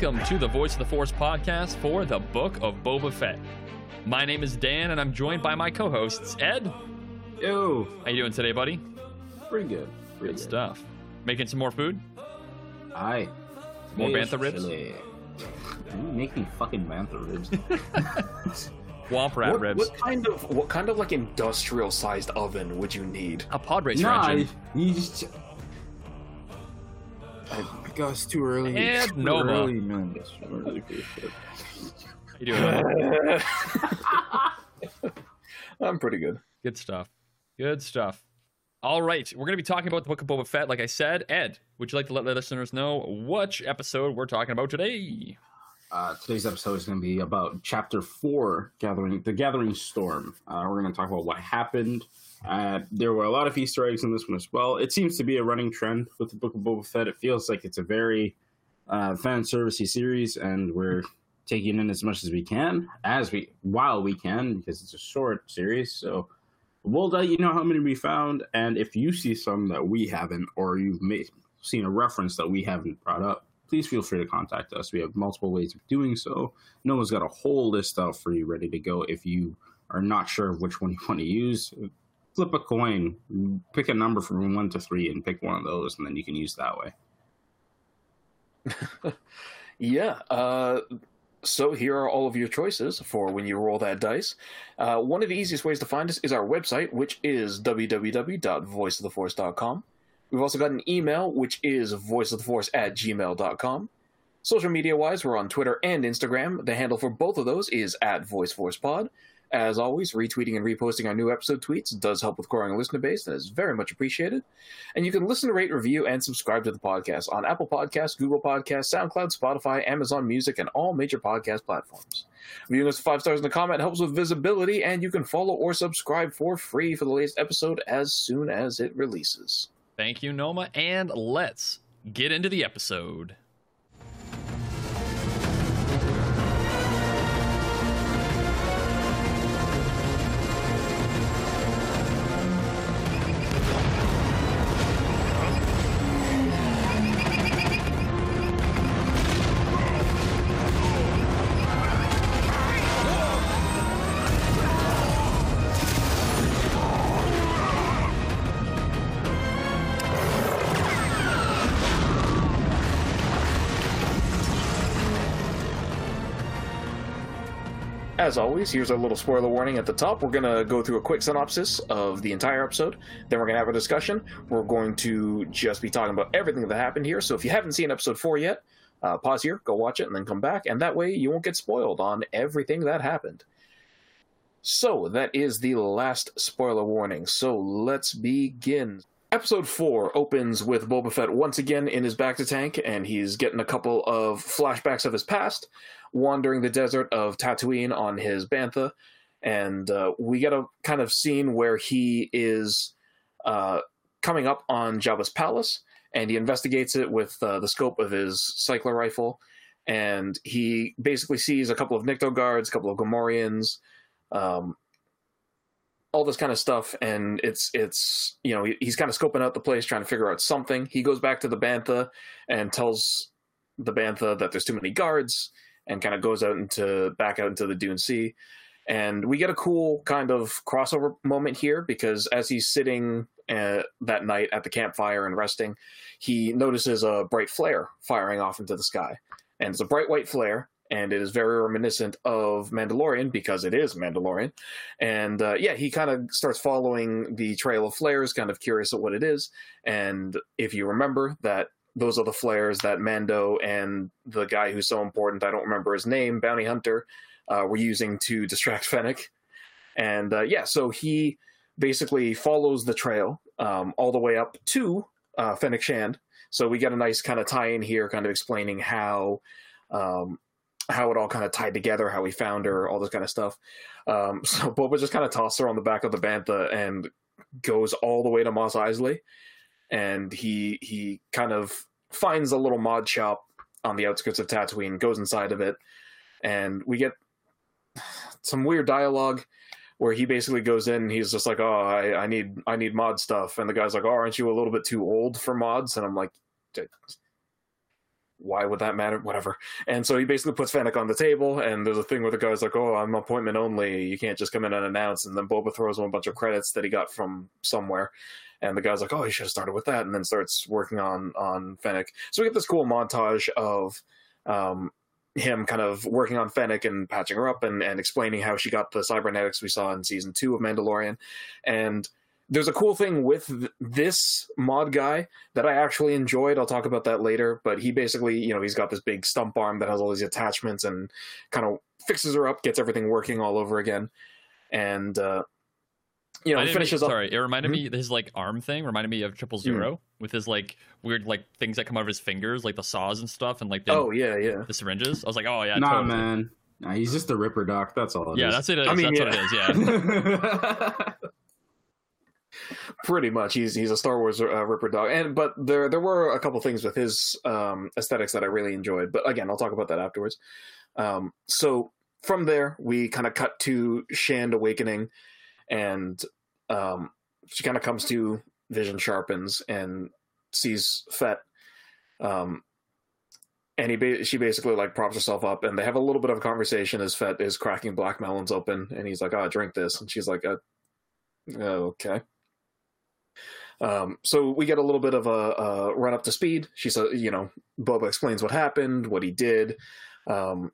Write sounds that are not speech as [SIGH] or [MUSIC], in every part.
welcome to the Voice of the Force podcast for the Book of Boba Fett. My name is Dan, and I'm joined by my co-hosts Ed. Yo, How you doing today, buddy? pretty good. Pretty Good stuff. Making some more food? Aye. More bantha ribs? chili. You make me fucking bantha ribs. [LAUGHS] [LAUGHS] Womp rat what, ribs. what kind of what kind of like industrial sized oven would you need? A pod racer nah, engine. you just. I guess it's too early. And It's too Nova. Early, man. It's too early for this. How you doing? [LAUGHS] I'm pretty good. Good stuff. Good stuff. All right, we're going to be talking about the Book of Boba Fett. Like I said, Ed, would you like to let the listeners know which episode we're talking about today? Uh, today's episode is going to be about Chapter Four, Gathering the Gathering Storm. Uh, we're going to talk about what happened. Uh, there were a lot of Easter eggs in this one as well. It seems to be a running trend with the Book of Boba Fett. It feels like it's a very uh, fan servicey series, and we're taking in as much as we can, as we while we can, because it's a short series. So we'll let you know how many we found, and if you see some that we haven't, or you've made, seen a reference that we haven't brought up, please feel free to contact us. We have multiple ways of doing so. Noma's got a whole list out for you ready to go. If you are not sure of which one you want to use, flip a coin, pick a number from one to three, and pick one of those, and then you can use that way. [LAUGHS] Yeah. Uh, so here are all of your choices for when you roll that dice. Uh, one of the easiest ways to find us is our website, which is www.voiceoftheforce.com. We've also got an email, which is voiceoftheforce at gmail.com. Social media wise, we're on Twitter and Instagram. The handle for both of those is at VoiceForcePod. As always, retweeting and reposting our new episode tweets does help with growing a listener base. That is very much appreciated. And you can listen, rate, review, and subscribe to the podcast on Apple Podcasts, Google Podcasts, SoundCloud, Spotify, Amazon Music, and all major podcast platforms. Viewing us five stars in the comment helps with visibility, and you can follow or subscribe for free for the latest episode as soon as it releases. Thank you, Noma, and let's get into the episode. As always, here's our little spoiler warning at the top. We're going to go through a quick synopsis of the entire episode. Then we're going to have a discussion. We're going to just be talking about everything that happened here. So if you haven't seen episode 4 yet, uh, pause here, go watch it, and then come back. And that way you won't get spoiled on everything that happened. So that is the last spoiler warning. So let's begin. Episode 4 opens with Boba Fett once again in his bacta tank, and he's getting a couple of flashbacks of his past, wandering the desert of Tatooine on his Bantha. And uh, we get a kind of scene where he is uh, coming up on Jabba's palace, and he investigates it with uh, the scope of his cycler rifle. And he basically sees a couple of Nikto guards, a couple of Gamorreans, um, all this kind of stuff, and it's it's you know he's kind of scoping out the place, trying to figure out something. He goes back to the bantha and tells the bantha that there's too many guards, and kind of goes out into back out into the Dune Sea, and we get a cool kind of crossover moment here because as he's sitting uh, that night at the campfire and resting, he notices a bright flare firing off into the sky, and it's a bright white flare, and it is very reminiscent of Mandalorian because it is Mandalorian. And uh, yeah, he kind of starts following the trail of flares, kind of curious at what it is. And if you remember that those are the flares that Mando and the guy who's so important, I don't remember his name, Bounty Hunter, uh, were using to distract [LAUGHS] Fennec. And uh, yeah, so he basically follows the trail um, all the way up to uh, Fennec Shand. So we get a nice kind of tie in here, kind of explaining how um, how it all kind of tied together, how he found her, all this kind of stuff. Um, [LAUGHS] so Boba just kind of tosses her on the back of the bantha and goes all the way to Mos Eisley, and he he kind of finds a little mod shop on the outskirts of Tatooine, goes inside of it, and we get some weird dialogue where he basically goes in and he's just like, "Oh, I, I need I need mod stuff," and the guy's like, "Oh, aren't you a little bit too old for mods?" And I'm like, why would that matter? Whatever. And so he basically puts Fennec on the table, and there's a thing where the guy's like, "Oh, I'm appointment only. You can't just come in unannounced." And then Boba throws him a bunch of credits that he got from somewhere, and the guy's like, "Oh, he should have started with that," and then starts working on on Fennec. So we get this cool montage of um, him kind of working on Fennec and patching her up and, and explaining how she got the cybernetics we saw in season two of Mandalorian, and there's a cool thing with th- this mod guy that I actually enjoyed. I'll talk about that later. But he basically, you know, he's got this big stump arm that has all these attachments and kind of fixes her up, gets everything working all over again, and uh, you know, I didn't- finishes up. Sorry, it reminded Mhm. me his like arm thing reminded me of Triple Zero with his like weird like things that come out of his fingers, like the saws and stuff, and like the, Oh yeah, yeah. the syringes. I was like, oh yeah, nah, totally. man. Nah, he's just a Ripper Doc. That's all. it Yeah, is. that's it. Is. I mean, that's what it is. Yeah. [LAUGHS] [LAUGHS] pretty much he's he's a star wars uh, ripper doc. And but there there were a couple things with his um aesthetics that i really enjoyed but again i'll talk about that afterwards. Um so from there we kind of cut to shand awakening and um she kind of comes to vision sharpens and sees fet um and he ba- she basically like props herself up and they have a little bit of a conversation as fet is cracking black melons open and he's like oh drink this. And she's like uh, okay um, so we get a little bit of a, a run up to speed. She said, you know, Boba explains what happened, what he did, um,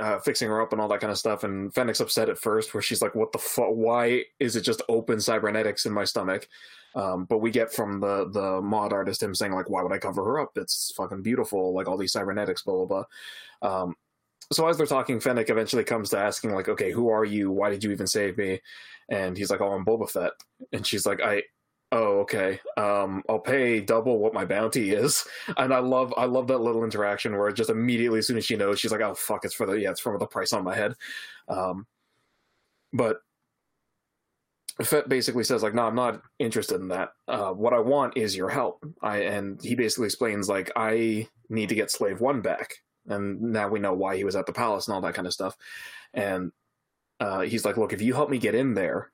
uh, fixing her up and all that kind of stuff. And Fennec's upset at first, where she's like, "What the fuck? Why is it just open cybernetics in my stomach?" Um, but we get from the the mod artist him saying like, "Why would I cover her up? It's fucking beautiful, like all these cybernetics, blah blah blah." Um, so as they're talking, Fennec eventually comes to asking like, "Okay, who are you? Why did you even save me?" And he's like, "Oh, I'm Boba Fett." And she's like, "I." Oh, okay. Um, I'll pay double what my bounty is, and I love, I love that little interaction where just immediately, as soon as she knows, she's like, "Oh, fuck, it's for the yeah, it's for the price on my head." Um, but Fett basically says like, "No, I'm not interested in that. Uh, what I want is your help." I and he basically explains like, "I need to get Slave One back," and now we know why he was at the palace and all that kind of stuff. And uh, he's like, "Look, if you help me get in there."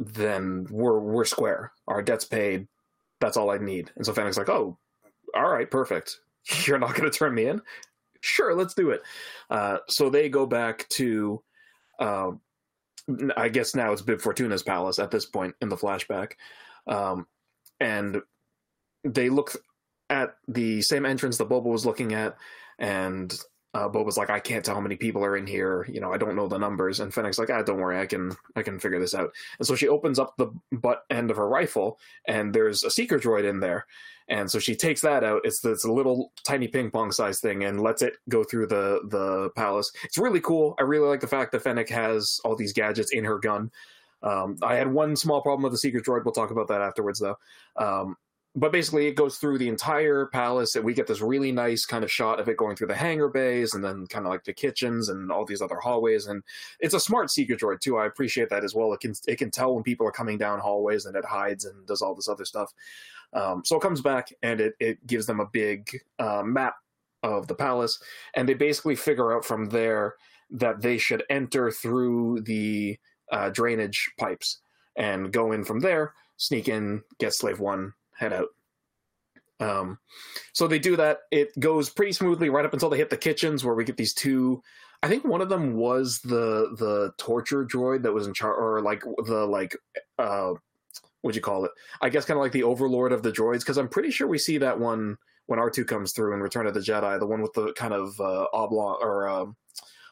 Then we're we're square. Our debt's paid. That's all I need. And so Fennec's like, oh, all right, perfect. [LAUGHS] You're not going to turn me in? Sure, let's do it. Uh, so they go back to, uh, I guess now it's Bib Fortuna's palace at this point in the flashback, um, and they look at the same entrance that Boba was looking at, and uh, Boba's like, I can't tell how many people are in here. You know, I don't know the numbers. And Fennec's like, ah, don't worry, I can, I can figure this out. And so she opens up the butt end of her rifle, and there's a seeker droid in there. And so she takes that out. It's this little tiny ping pong size thing, and lets it go through the the palace. It's really cool. I really like the fact that Fennec has all these gadgets in her gun. Um, I had one small problem with the seeker droid. We'll talk about that afterwards, though. Um, but basically it goes through the entire palace and we get this really nice kind of shot of it going through the hangar bays and then kind of like the kitchens and all these other hallways and it's a smart seeker droid too. I appreciate that as well. It can it can tell when people are coming down hallways and it hides and does all this other stuff. Um, so it comes back and it, it gives them a big uh, map of the palace and they basically figure out from there that they should enter through the uh, drainage pipes and go in from there sneak in get slave one head out. Um, so they do that. It goes pretty smoothly right up until they hit the kitchens, where we get these two. I think one of them was the the torture droid that was in charge, or like the like uh, what'd you call it? I guess kind of like the overlord of the droids, because I'm pretty sure we see that one when R two comes through in Return of the Jedi, the one with the kind of uh, oblong or um,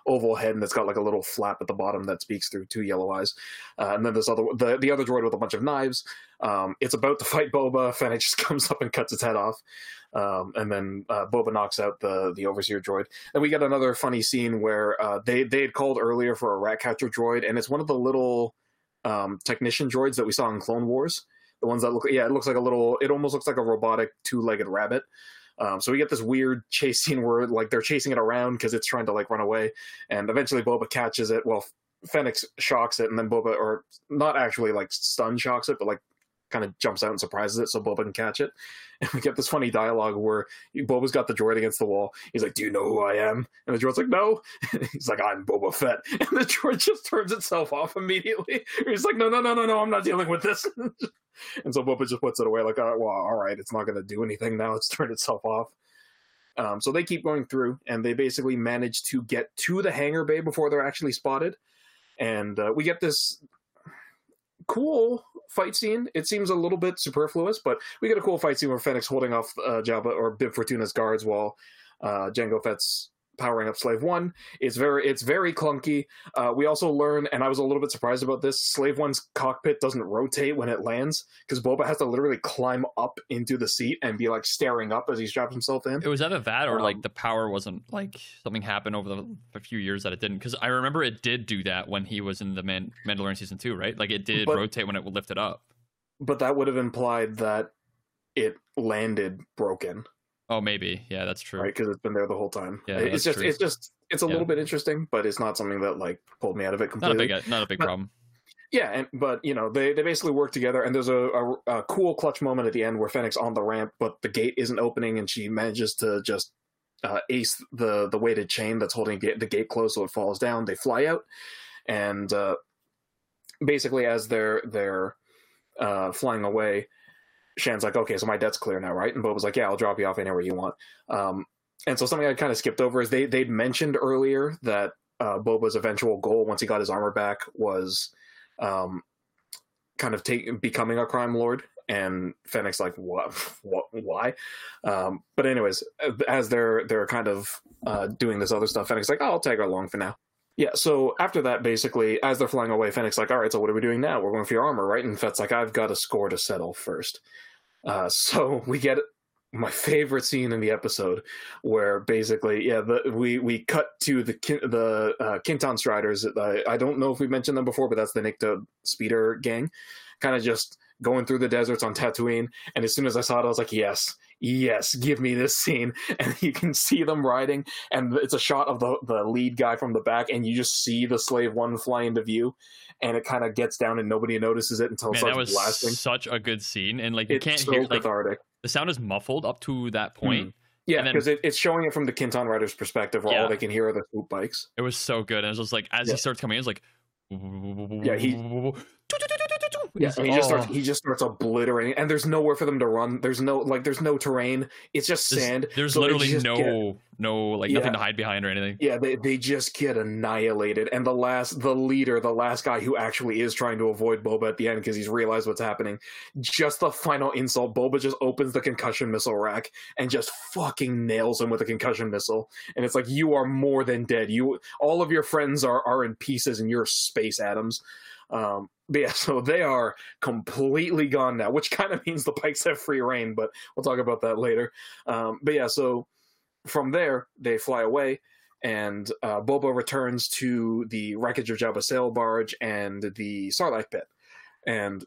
oval head and it's got like a little flap at the bottom that speaks through two yellow eyes. Uh, and then this other the the other droid with a bunch of knives. Um, it's about to fight Boba. [LAUGHS] Fennec just comes up and cuts its head off. Um, and then uh, Boba knocks out the the overseer droid. And we get another funny scene where uh, they they had called earlier for a rat catcher droid, and it's one of the little um, technician droids that we saw in Clone Wars. The ones that look, yeah, it looks like a little. It almost looks like a robotic two legged rabbit. Um, so we get this weird chase scene where like they're chasing it around because it's trying to like run away, and eventually Boba catches it. Well, Fennec shocks it, and then Boba, or not actually like stun shocks it, but like kind of jumps out and surprises it so Boba can catch it. [LAUGHS] And we get this funny dialogue where Boba's got the droid against the wall. He's like, "Do you know who I am?" And the droid's like, "No." [LAUGHS] He's like, "I'm Boba Fett," [LAUGHS] and the droid just turns itself off immediately. He's like, "No, no, no, no, no! I'm not dealing with this." and so Boba just puts it away, like, oh, "Well, all right, it's not going to do anything now. It's turned itself off." Um, so they keep going through, and they basically manage to get to the hangar bay before they're actually spotted. And uh, we get this cool fight scene. It seems a little bit superfluous, but we get a cool fight scene where Fennec's holding off uh, Jabba or Bib Fortuna's guards while uh, Jango Fett's powering up Slave One. It's very it's very clunky. Uh, we also learn, and I was a little bit surprised about this. Slave One's cockpit doesn't rotate when it lands because Boba has to literally climb up into the seat and be like staring up as he straps himself in. It was either that or Um, like the power wasn't like something happened over the a few years that it didn't. Because I remember it did do that when he was in the Man- Mandalorian season two, right? Like it did But- rotate when it lifted up. But that would have implied that it landed broken, Oh, maybe. Yeah, that's true. right? Because it's been there the whole time. Yeah, it's just true. it's just it's a Yeah. little bit interesting, but it's not something that like pulled me out of it Not a completely. big, not a big But- problem. Yeah, and but you know they they basically work together, and there's a, a, a cool clutch moment at the end where Fennec's on the ramp, but the gate isn't opening, and she manages to just uh, ace the the weighted chain that's holding the, the gate closed, so it falls down. They fly out, and uh, basically as they're they're uh, flying away, Shan's like, "Okay, so my debt's clear now, right?" And Boba's like, "Yeah, I'll drop you off anywhere you want." Um, and so something I kind of skipped over is they they'd mentioned earlier that uh, Boba's eventual goal once he got his armor back was um, kind of take, becoming a crime lord. And Fennec's like, what? What? Why? Um, but anyways, as they're they're kind of uh, doing this other stuff, Fennec's like, oh, I'll tag along for now. Yeah. So after that, basically, as they're flying away, Fennec's like, all right, so what are we doing now? We're going for your armor, right? And Fett's like, I've got a score to settle first. Uh, [LAUGHS] so we get my favorite scene in the episode where basically yeah the, we we cut to the the uh, Kintan Striders. I, I don't know if we mentioned them before but that's the Nikto speeder gang kind of just going through the deserts on Tatooine. And as soon as I saw it I was like yes yes give me this scene [LAUGHS] and you can see them riding and it's a shot of the the lead guy from the back and you just see the slave one fly into view and it kind of gets down and nobody notices it until it starts that was blasting such a good scene, and like you it's can't so hear like the sound is muffled up to that hmm. point. Yeah, because it, it's showing it from the Kintan Riders' perspective, where Yeah. all they can hear are the swoop bikes. It was so good, and it was just like as Yeah. he starts coming in, it's like Yeah, he- [LAUGHS] Yeah, he just starts Oh. he just starts obliterating, and there's nowhere for them to run. There's no like there's no terrain. It's just There's- sand. There's so literally no get- no like Yeah. nothing to hide behind or anything. yeah, they they just get annihilated, and the last the leader, the last guy who actually is trying to avoid Boba at the end because he's realized what's happening. Just the final insult, Boba just opens the concussion missile rack and just fucking nails him with a concussion missile, and it's like you are more than dead. You all of your friends are are in pieces, and you're space atoms. Um, but yeah, [LAUGHS] so they are completely gone now, which kind of means the Pikes have free reign, but we'll talk about that later. Um, but yeah, so from there they fly away, and uh, Boba returns to the wreckage of Jabba's sail barge and the Sarlacc pit, and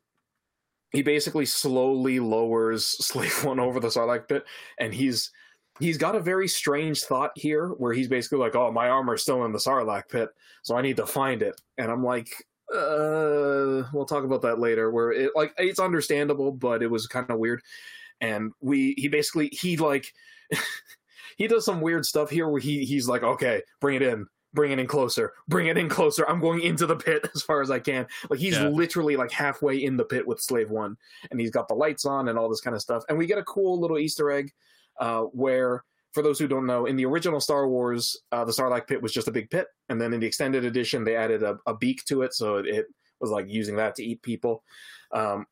he basically slowly lowers [LAUGHS] Slave One over the Sarlacc pit, and he's he's got a very strange thought here, where he's basically like, "Oh, my armor's still in the Sarlacc pit, so I need to find it," and I'm like. Uh, we'll talk about that later. Where it like it's understandable, but it was kind of weird. And we he basically he like [LAUGHS] he does some weird stuff here where he he's like, okay, bring it in, bring it in closer, bring it in closer. I'm going into the pit [LAUGHS] as far as I can. Like he's Yeah. literally like halfway in the pit with Slave One, and he's got the lights on and all this kind of stuff. And we get a cool little Easter egg uh, where. For those who don't know, in the original Star Wars, uh, the Sarlacc pit was just a big pit, and then in the extended edition, they added a, a beak to it, so it, was like using that to eat people. Um,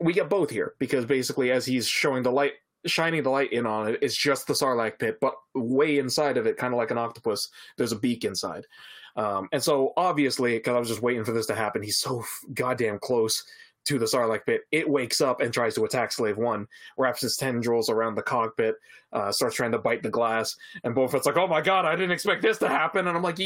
we get both here because basically, as he's showing the light, shining the light in on it, it's just the Sarlacc pit, but way inside of it, kind of like an octopus, there's a beak inside. Um, and so, obviously, because I was just waiting for this to happen, he's so f- goddamn close to the Sarlacc pit. It wakes up and tries to attack Slave One, wraps its tendrils around the cockpit, uh, starts trying to bite the glass, and Boba Fett's like, "Oh my god, I didn't expect this to happen," and I'm like,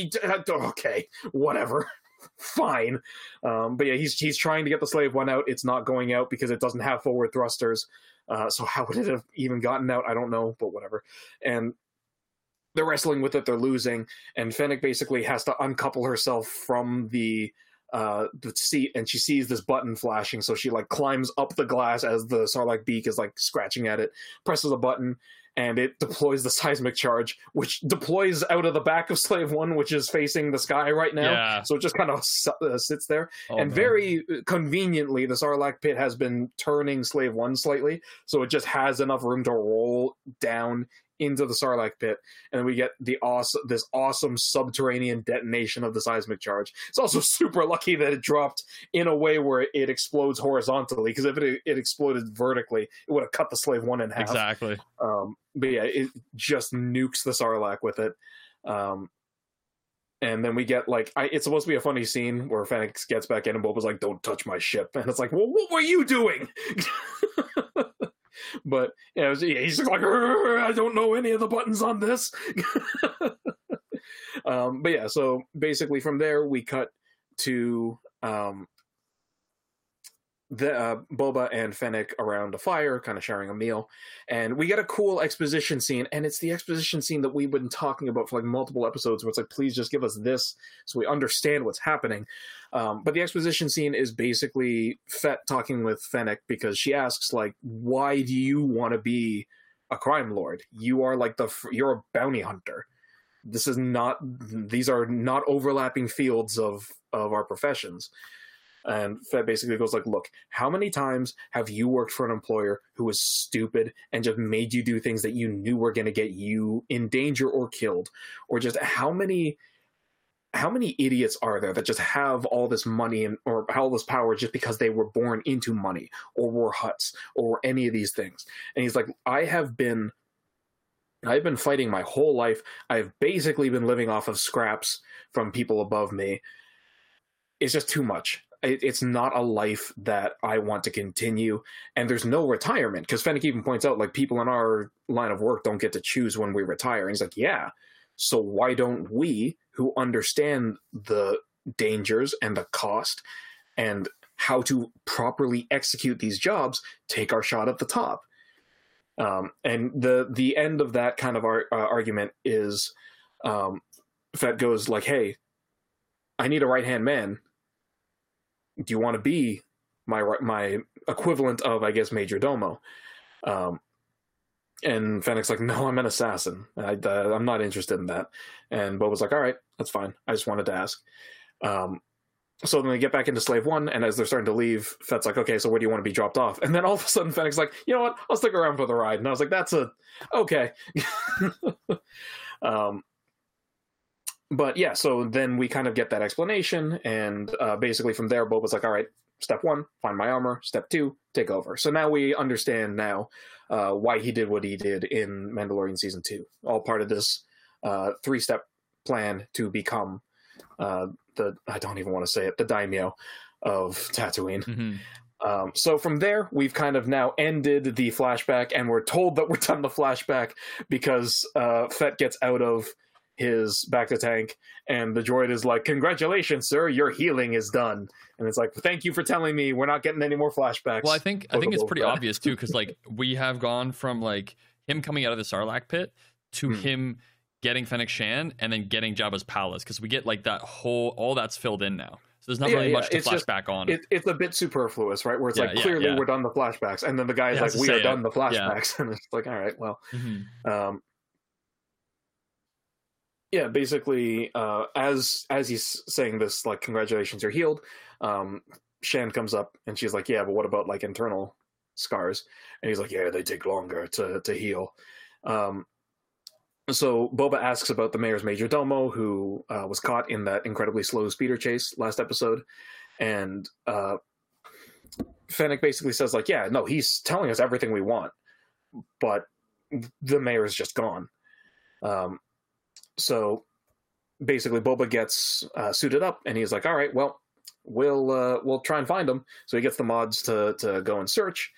"Okay, whatever." [LAUGHS] Fine, um, but yeah, he's he's trying to get the slave one out. It's not going out because it doesn't have forward thrusters. Uh, so how would it have even gotten out? I don't know, but whatever. And they're wrestling with it. They're losing, and Fennec basically has to uncouple herself from the uh the seat and she sees this button flashing so she like climbs up the glass as the sarlacc beak is like scratching at it presses a button and it deploys the seismic charge which deploys out of the back of slave one which is facing the sky right now Yeah. so it just kind of uh, sits there Oh, and man. very conveniently the sarlacc pit has been turning slave one slightly so it just has enough room to roll down into the sarlacc pit and we get the awesome this awesome subterranean detonation of the seismic charge it's also [LAUGHS] super lucky that it dropped in a way where it explodes horizontally because if it, it exploded vertically it would have cut the slave one in half exactly. um, but yeah, it just nukes the Sarlacc with it. Um, and then we get like, I, it's supposed to be a funny scene where Fennec gets back in and Boba's like, "Don't touch my ship," [LAUGHS] and it's like, "Well, what were you doing?" [LAUGHS] but yeah, was, yeah, he's like, "I don't know any of the buttons on this." [LAUGHS] um, but yeah, so basically from there we cut to um, the uh, Boba and Fennec around a fire, kind of sharing a meal, and we get a cool exposition scene. And it's the exposition scene that we've been talking about for like multiple episodes, where it's like, please just give us this so we understand what's happening. Um, but the exposition scene is basically Fett talking with Fennec because she asks, like, why do you want to be a crime lord? You are like the you're a bounty hunter. This is not; these are not overlapping fields of of our professions. And Fett basically goes like, "Look, how many times have you worked for an employer who was stupid and just made you do things that you knew were going to get you in danger or killed, or just how many, how many idiots are there that just have all this money and or all this power just because they were born into money or were Hutts or any of these things?" And he's like, "I have been." I've been fighting my whole life. I've basically been living off of scraps from people above me. It's just too much it, it's not a life that I want to continue. And there's no retirement because Fennec even points out like people in our line of work don't get to choose when we retire. And he's like, yeah. So why don't we, who understand the dangers and the cost and how to properly execute these jobs, take our shot at the top? Um, and the the end of that kind of ar- uh, argument is, um, Fett goes like, "Hey, I need a right hand man do you want to be my my equivalent of I guess Major Domo? Um, and Fennec's like, no, I'm an assassin. I, uh, I'm not interested in that. And Boba's like, all right, that's fine. I just wanted to ask. Um, so then they get back into Slave One, and as they're starting to leave, Fett's like, okay, so where do you want to be dropped off? And then all of a sudden, Fennec's like, you know what? I'll stick around for the ride. And I was like, that's a okay. [LAUGHS] um, but yeah, so then we kind of get that explanation, and uh, basically from there, Boba's like, "All right, step one, find my armor. Step two, take over." So now we understand now uh, why he did what he did in Mandalorian season two, all part of this uh, three-step plan to become uh, the I don't even want to say it, the daimyo of Tatooine. Mhm. Um, so from there, we've kind of now ended the flashback, and we're told that we're done the flashback because uh, Fett gets out of his bacta tank, and the droid is like, "Congratulations, sir, your healing is done." And it's like, "Thank you for telling me we're not getting any more flashbacks." Well, I think I think it's pretty obvious too, because like [LAUGHS] we have gone from like him coming out of the Sarlacc pit to Hmm. him getting Fennec Shan and then getting Jabba's palace, because we get like that whole all that's filled in now. So there's not Yeah, really yeah, much to it's flash just- back on. it, it's a bit superfluous, right? Where it's Yeah, like clearly we're done the flashbacks, and then the guy's like, "We are it. done the flashbacks," [LAUGHS] and it's like, "All right, well." Mhm. um, yeah basically uh, as as he's saying this like congratulations you're healed um, shan comes up and she's like yeah but what about like internal scars? And he's like yeah they take longer to to heal. Um, so boba asks about the mayor's major domo who uh, was caught in that incredibly slow speeder chase last episode. And uh, fennec basically says like yeah no he's telling us everything we want but the mayor is just gone. Um, so basically, Boba gets uh, suited up, and he's like, "All right, well, we'll uh, we'll try and find him." So he gets the mods to to go and search,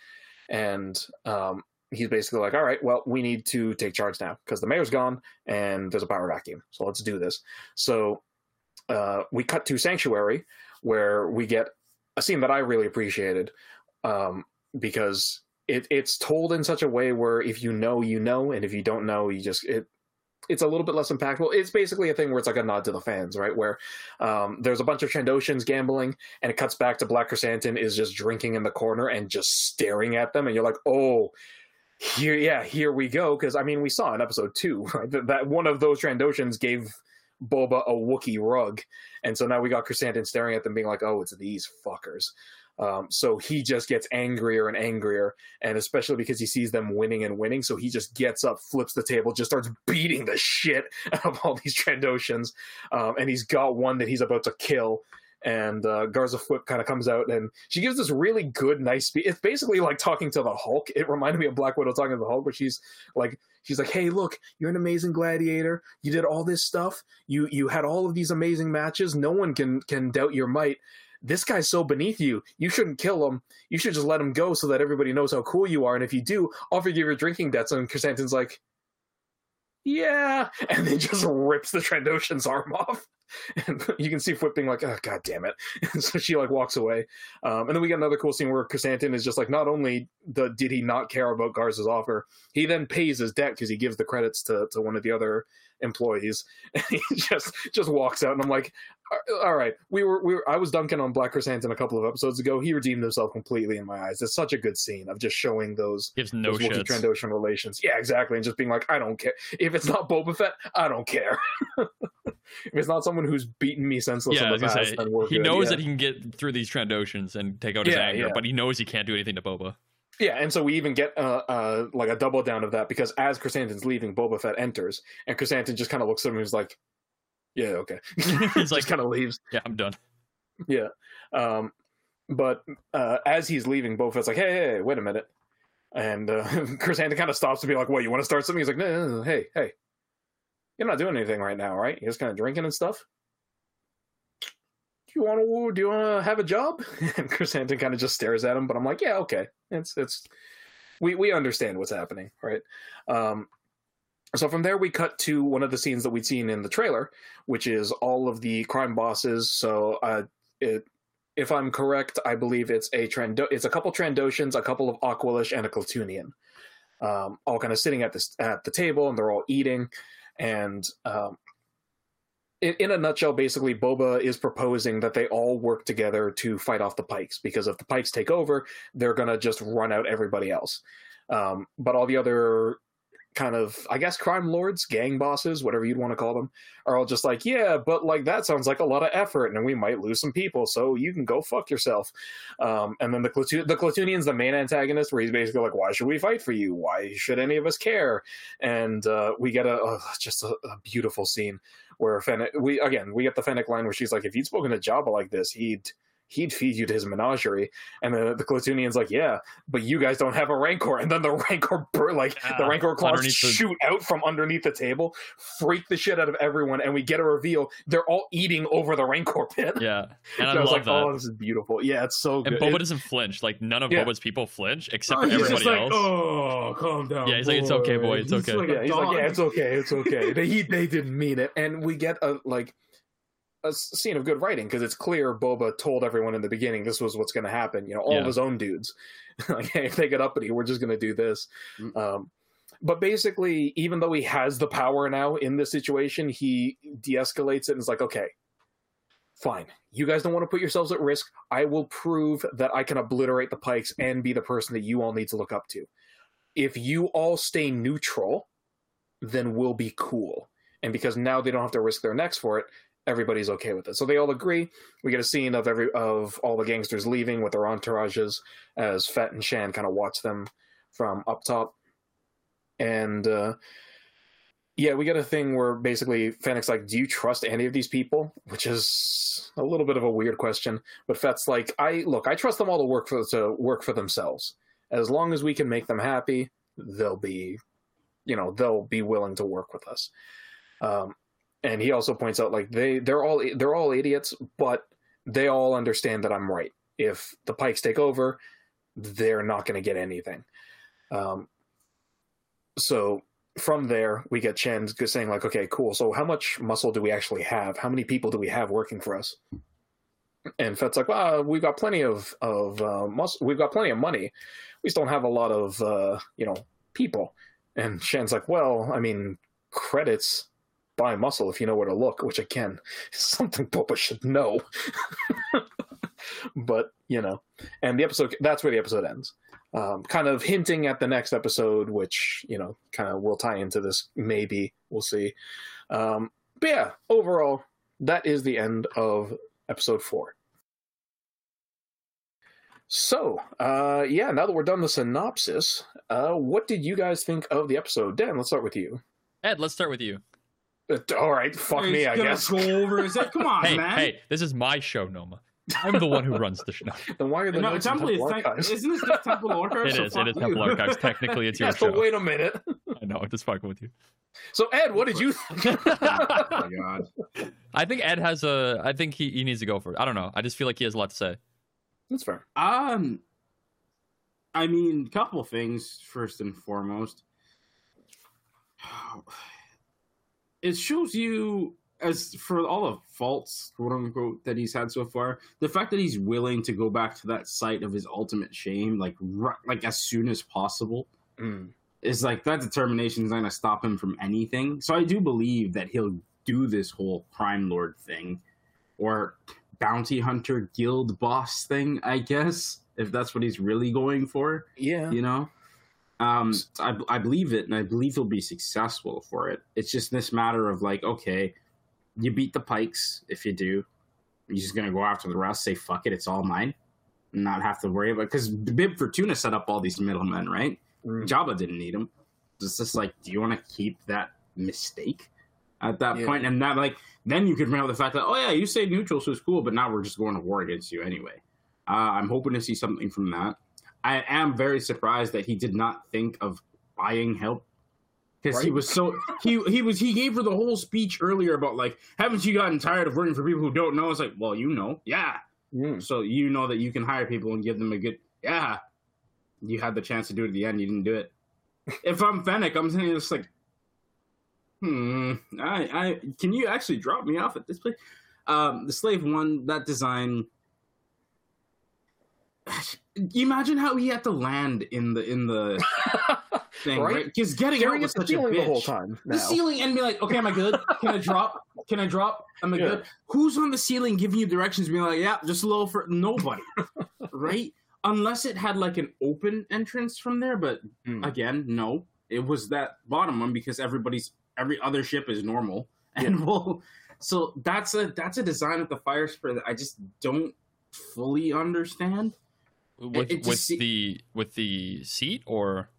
and um, he's basically like, "All right, well, we need to take charge now because the mayor's gone and there's a power vacuum. So let's do this." So uh, we cut to Sanctuary, where we get a scene that I really appreciated um, because it, it's told in such a way where if you know, you know, and if you don't know, you just it it's a little bit less impactful. It's basically a thing where it's like a nod to the fans, right? Where um, there's a bunch of Trandoshans gambling, and it cuts back to Black Krrsantan is just drinking in the corner and just staring at them, and you're like, oh, here, yeah, here we go. Because I mean, we saw in episode two [LAUGHS] right, that, that one of those Trandoshans gave Boba a Wookiee rug, and so now we got Krrsantan staring at them, being like, oh, it's these fuckers. Um, so he just gets angrier and angrier, and especially because he sees them winning and winning, so he just gets up, flips the table, just starts beating the shit [LAUGHS] out of all these Trandoshans, um, and he's got one that he's about to kill. And uh, Garsa Fwip kind of comes out, and she gives this really good, nice speech. It's basically like talking to the Hulk. It reminded me of Black Widow talking to the Hulk, where she's like, she's like, "Hey, look, you're an amazing gladiator. You did all this stuff. You you had all of these amazing matches. No one can can doubt your might." This guy's so beneath you. You shouldn't kill him. You should just let him go so that everybody knows how cool you are. And if you do, I'll forgive your drinking debts. And Krrsantan's like, yeah, [LAUGHS] and then just rips the Trandoshan's arm off. [LAUGHS] And you can see Fwip like, oh, god damn it. [LAUGHS] And so she like walks away. Um, and then we get another cool scene where Krrsantan is just like, not only the, did he not care about Garsa's offer, he then pays his debt because he gives the credits to, to one of the other employees. And he just just walks out, and I'm like, all right, we were we were, I was dunking on Black Krrsantan a couple of episodes ago. He redeemed himself completely in my eyes. It's such a good scene of just showing those Gives no those shits. Trandoshan relations. Yeah, exactly, and just being like, I don't care if it's not Boba Fett. I don't care. [LAUGHS] if it's not someone who's beaten me senseless Yeah, in the past, say he good. knows yeah. that he can get through these Trandoshans and take out his Yeah, anger, but he knows he can't do anything to Boba. Yeah, and so we even get uh, uh, like a double down of that because as Krrsantan's leaving, Boba Fett enters, and Krrsantan just kind of looks at him and is like, "Yeah, okay." [LAUGHS] [LAUGHS] He's like, kind of leaves. yeah, I'm done. Yeah. Um, but uh, as he's leaving, Boba like, "Hey, hey, hey, wait a minute," and uh, [LAUGHS] Krrsantan kind of stops to be like, "What? You want to start something?" He's like, no, no, no, "Hey, hey, you're not doing anything right now, right? You're just kind of drinking and stuff." Do you want to? Do you want to have a job? And Chris Krrsantan kind of just stares at him, but I'm like, "Yeah, okay. It's it's we we understand what's happening, right?" Um, so from there, we cut to one of the scenes that we'd seen in the trailer, which is all of the crime bosses. So, uh, it, if I'm correct, I believe it's a Trando- it's a couple Trandoshans, a couple of Aqualish, and a Klatooinian, um, all kind of sitting at this at the table, and they're all eating. And um, in, in a nutshell, basically, Boba is proposing that they all work together to fight off the Pikes, because if the Pikes take over, they're gonna just run out everybody else. Um, but all the other kind of i guess crime lords gang bosses whatever you'd want to call them are all just like yeah but like that sounds like a lot of effort and we might lose some people so you can go fuck yourself. Um, and then the Clatu- the Klatooinian's the main antagonist where he's basically like why should we fight for you? Why should any of us care? And uh, we get a, a just a, a beautiful scene where Fennec we again we get the Fennec line where she's like if you'd spoken to Jabba like this he'd he'd feed you to his menagerie. And the, the Klatooinian's like, yeah, but you guys don't have a Rancor. And then the [LAUGHS] Rancor, bur- like, the Yeah, Rancor claws the- shoot out from underneath the table, freak the shit out of everyone, and we get a reveal. They're all eating over the Rancor pit. Yeah, and [LAUGHS] I, So I was love like, that. oh, this is beautiful. Yeah, it's so and. Boba It- doesn't flinch. Like none of Yeah. Boba's people flinch except Oh, for everybody like, else. oh, calm down. Yeah, he's like, "It's okay, boy, it's He's okay." like yeah, he's like, yeah, it's [LAUGHS] okay, it's okay. they he, they didn't mean it, and we get a like a scene of good writing because it's clear Boba told everyone in the beginning this was what's going to happen. You know, all Yeah. of his own dudes, [LAUGHS] like, hey, if they get uppity, we're just going to do this. Mm. Um, but basically, even though he has the power now in this situation, he de-escalates it and is like, okay. Fine. You guys don't want to put yourselves at risk. I will prove that I can obliterate the pikes and be the person that you all need to look up to. If you all stay neutral, then we'll be cool. And because now they don't have to risk their necks for it, everybody's okay with it. So they all agree. We get a scene of every of all the gangsters leaving with their entourages as Fett and Shan kind of watch them from up top. And uh yeah, we get a thing where basically Fennec's like, "Do you trust any of these people?" Which is a little bit of a weird question, but Fett's like, "I look, I trust them all to work for to work for themselves. As long as we can make them happy, they'll be, you know, they'll be willing to work with us." Um, and he also points out like they they're all they're all idiots, but they all understand that I'm right. If the Pikes take over, they're not going to get anything. Um, so from there, we get Chen saying like, "Okay, cool. So how much muscle do we actually have? How many people do we have working for us?" And Fett's like, "Well, we've got plenty of of uh, muscle. We've got plenty of money. We just don't have a lot of uh, you know people." And Shen's like, "Well, I mean, credits by muscle if you know where to look, which again is [LAUGHS] something Boba should know. [LAUGHS] but you know, and the episode that's where the episode ends. Um, kind of hinting at the next episode, which you know, kind of will tie into this. Maybe we'll see. Um, but yeah, overall, that is the end of episode four. So, uh, yeah, now that we're done the synopsis, uh, what did you guys think of the episode? Dan, let's start with you. Ed, let's start with you. Uh, all right, fuck He's me, I gonna guess. Go over his head. Come on, hey, man. hey, this is my show, Noma. I'm the one who runs the show. [LAUGHS] Then why are the no, notes in Temple, Temple is Archives? isn't this just Temple [LAUGHS] Archives? It So is. fuck It is you. Temple Archives. [LAUGHS] Technically, it's your Yes, show. but wait a minute. I know. I'm just fucking with you. So, Ed, what did you think? oh my god. I think Ed has a. I think he, he needs to go for it. I don't know. I just feel like he has a lot to say. That's fair. Um, I mean, couple things. First and foremost, it shows you as for all the faults, quote unquote, that he's had so far. The fact that he's willing to go back to that site of his ultimate shame, like like as soon as possible, Mm. is like that determination is not going to stop him from anything. So I do believe that he'll do this whole crime lord thing or bounty hunter guild boss thing, I guess, if that's what he's really going for, Yeah. you know? Um, I, I believe it, and I believe he'll be successful for it. It's just this matter of like, okay, you beat the pikes. If you do, you're just gonna go after the rest. Say fuck it, it's all mine, and not have to worry about. Because Bib Fortuna set up all these middlemen, right? Mm. Jabba didn't need them. It's just like, do you want to keep that mistake at that Yeah. point? And that, like, then you could up the fact that, oh yeah, you say neutral, so it's cool, but now we're just going to war against you anyway. Uh, I'm hoping to see something from that. I am very surprised that he did not think of buying help because he was so he he was he gave her the whole speech earlier about like, haven't you gotten tired of working for people who don't know? It's like, well, you know, yeah. Mm. So you know that you can hire people and give them a good yeah. You had the chance to do it at the end, you didn't do it. [LAUGHS] if I'm Fennec, I'm saying it's like, hmm, I, I can you actually drop me off at this place? Um, the slave one, that design. Imagine how he had to land in the in the [LAUGHS] thing, Right? right? Getting Staring out was the such a bitch. the whole time. The ceiling and be like, okay, am I good? Can I drop? Can I drop? Am I Yeah. good? Who's on the ceiling giving you directions, being like, yeah, just a little for nobody, [LAUGHS] right? Unless it had like an open entrance from there, but Mm. again, no, it was that bottom one because everybody's every other ship is normal, and [LAUGHS] well, so that's a that's a design of the Firespray that I just don't fully understand. With it with se- the with the seat or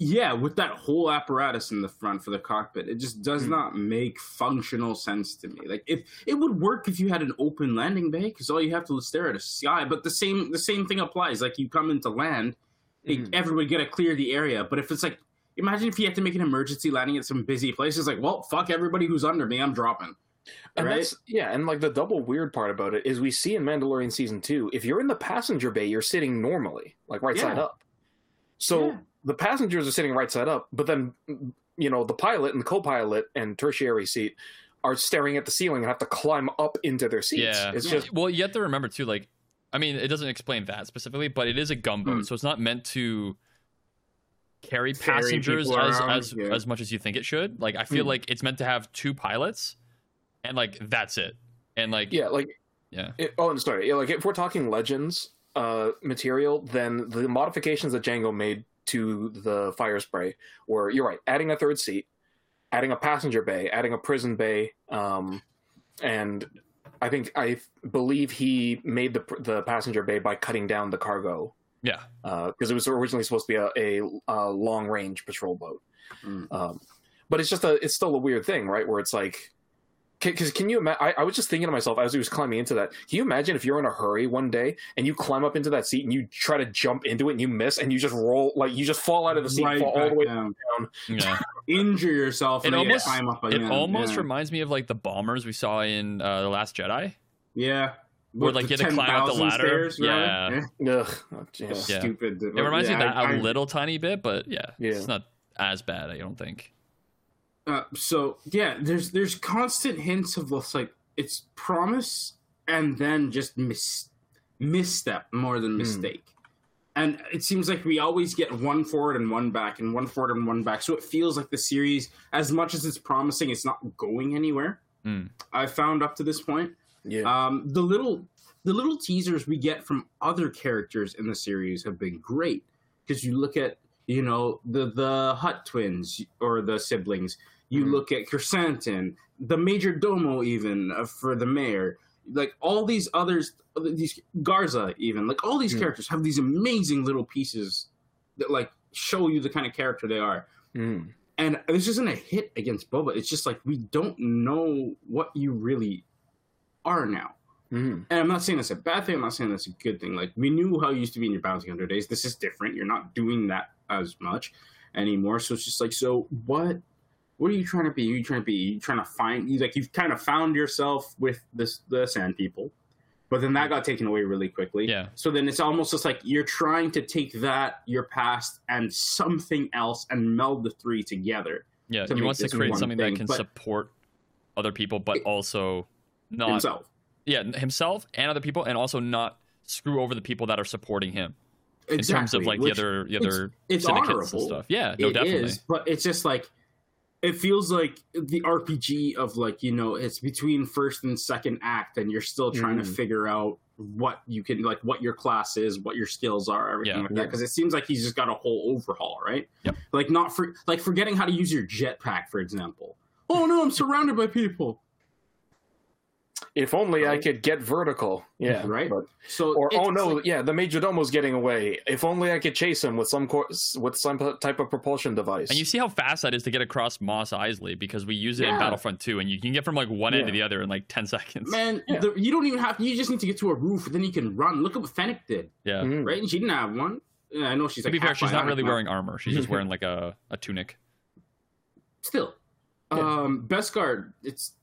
Yeah, with that whole apparatus in the front for the cockpit, it just does Hmm. not make functional sense to me. Like if it would work if you had an open landing bay, because all you have to do is stare at a sky. But the same the same thing applies. Like you come into land, Mhm. everybody got to clear the area. But if it's like, imagine if you had to make an emergency landing at some busy place. It's like, well, fuck everybody who's under me. I'm dropping. And right? that's yeah, and like the double weird part about it is we see in Mandalorian season two, if you're in the passenger bay, you're sitting normally, like right side up. So Yeah. the passengers are sitting right side up, but then you know the pilot and the co-pilot and tertiary seat are staring at the ceiling and have to climb up into their seats. yeah, it's just well, you have to remember too. Like, I mean, it doesn't explain that specifically, but it is a gumbo, Mm. so it's not meant to carry Ferry passengers as around, as yeah. as much as you think it should. Like, I feel Mm. like it's meant to have two pilots, and like that's it. And like, yeah, like yeah, It, oh, and sorry. Yeah, like if we're talking Legends uh, material, then the modifications that Jango made to the Firespray were you're right, adding a third seat, adding a passenger bay, adding a prison bay, um, and I think I believe he made the the passenger bay by cutting down the cargo yeah. because it was originally supposed to be a, a, a long range patrol boat. Mm. Um, but it's just a it's still a weird thing, right? Where it's like, because can you imagine? I, I was just thinking to myself as he was climbing into that. Can you imagine if you're in a hurry one day and you climb up into that seat and you try to jump into it and you miss and you just roll like you just fall out of the seat, Right fall all the way down. down. Yeah, [LAUGHS] Injure yourself. It and then you almost- climb up it almost yeah. reminds me of like the bombers we saw in uh, the Last Jedi, yeah. where With like the you had to climb up the ladder. stairs, rather. yeah, Ugh, oh, yeah. Yeah. Stupid. it reminds me of that a a little tiny bit, but yeah, Yeah. it's not as bad. I don't think. Uh, so yeah, there's there's constant hints of this, like it's promise and then just mis misstep more than Hmm. mistake. and it seems like we always get one forward and one back, and one forward and one back. So it feels like the series, as much as it's promising, it's not going anywhere. Mm. I found up to this point. Yeah. Um, the little the little teasers we get from other characters in the series have been great because you look at you know the the Hutt twins or the siblings. You Mhm. look at Krrsantan, the Major Domo, even uh, for the mayor. Like all these others, these Garsa, even like all these Mhm. characters have these amazing little pieces that like show you the kind of character they are Mm. and this isn't a hit against Boba. It's just like we don't know what you really are now. Mm. And I'm not saying that's a bad thing. I'm not saying that's a good thing. Like we knew how you used to be in your bounty hunter days. This is different. You're not doing that as much anymore. So it's just like, so what? What are you trying to be? Are you trying to be? You trying to find? You like you've kind of found yourself with this the Sand People, but then that got taken away really quickly. Yeah. So then it's almost just like you're trying to take that your past and something else and meld the three together. Yeah, to he wants to create something thing, that can support other people, but It- also not himself. yeah himself and other people, and also not screw over the people that are supporting him in terms of Exactly, like the other the it's- other it's syndicates honorable. and stuff. Yeah, no, It definitely. is, but it's just like it feels like the RPG of like you know it's between first and second act, and you're still trying to Mhm. figure out what you can like what your class is, what your skills are, everything Yeah. like that. Because it seems like he's just got a whole overhaul, right? Yep. Like not for like forgetting how to use your jetpack, for example. Oh no, I'm surrounded by people. If only I could get vertical. Yeah. [LAUGHS] Right. But, So or oh no, like- yeah, the major domo's getting away. If only I could chase him with some cor- with some type of propulsion device. And you see how fast that is to get across Mos Eisley because we use it in Battlefront 2, and you can get from like one end to the other in like 10 seconds. man, Yeah. the, you don't even have. You just need to get to a roof, then you can run. Look at what Fennec did, Yeah. Mhm. right? And she didn't have one. Yeah, I know she's To like. be fair, she's not really wearing armor. She's just [LAUGHS] wearing like a, a tunic. still Yeah. um best guard it's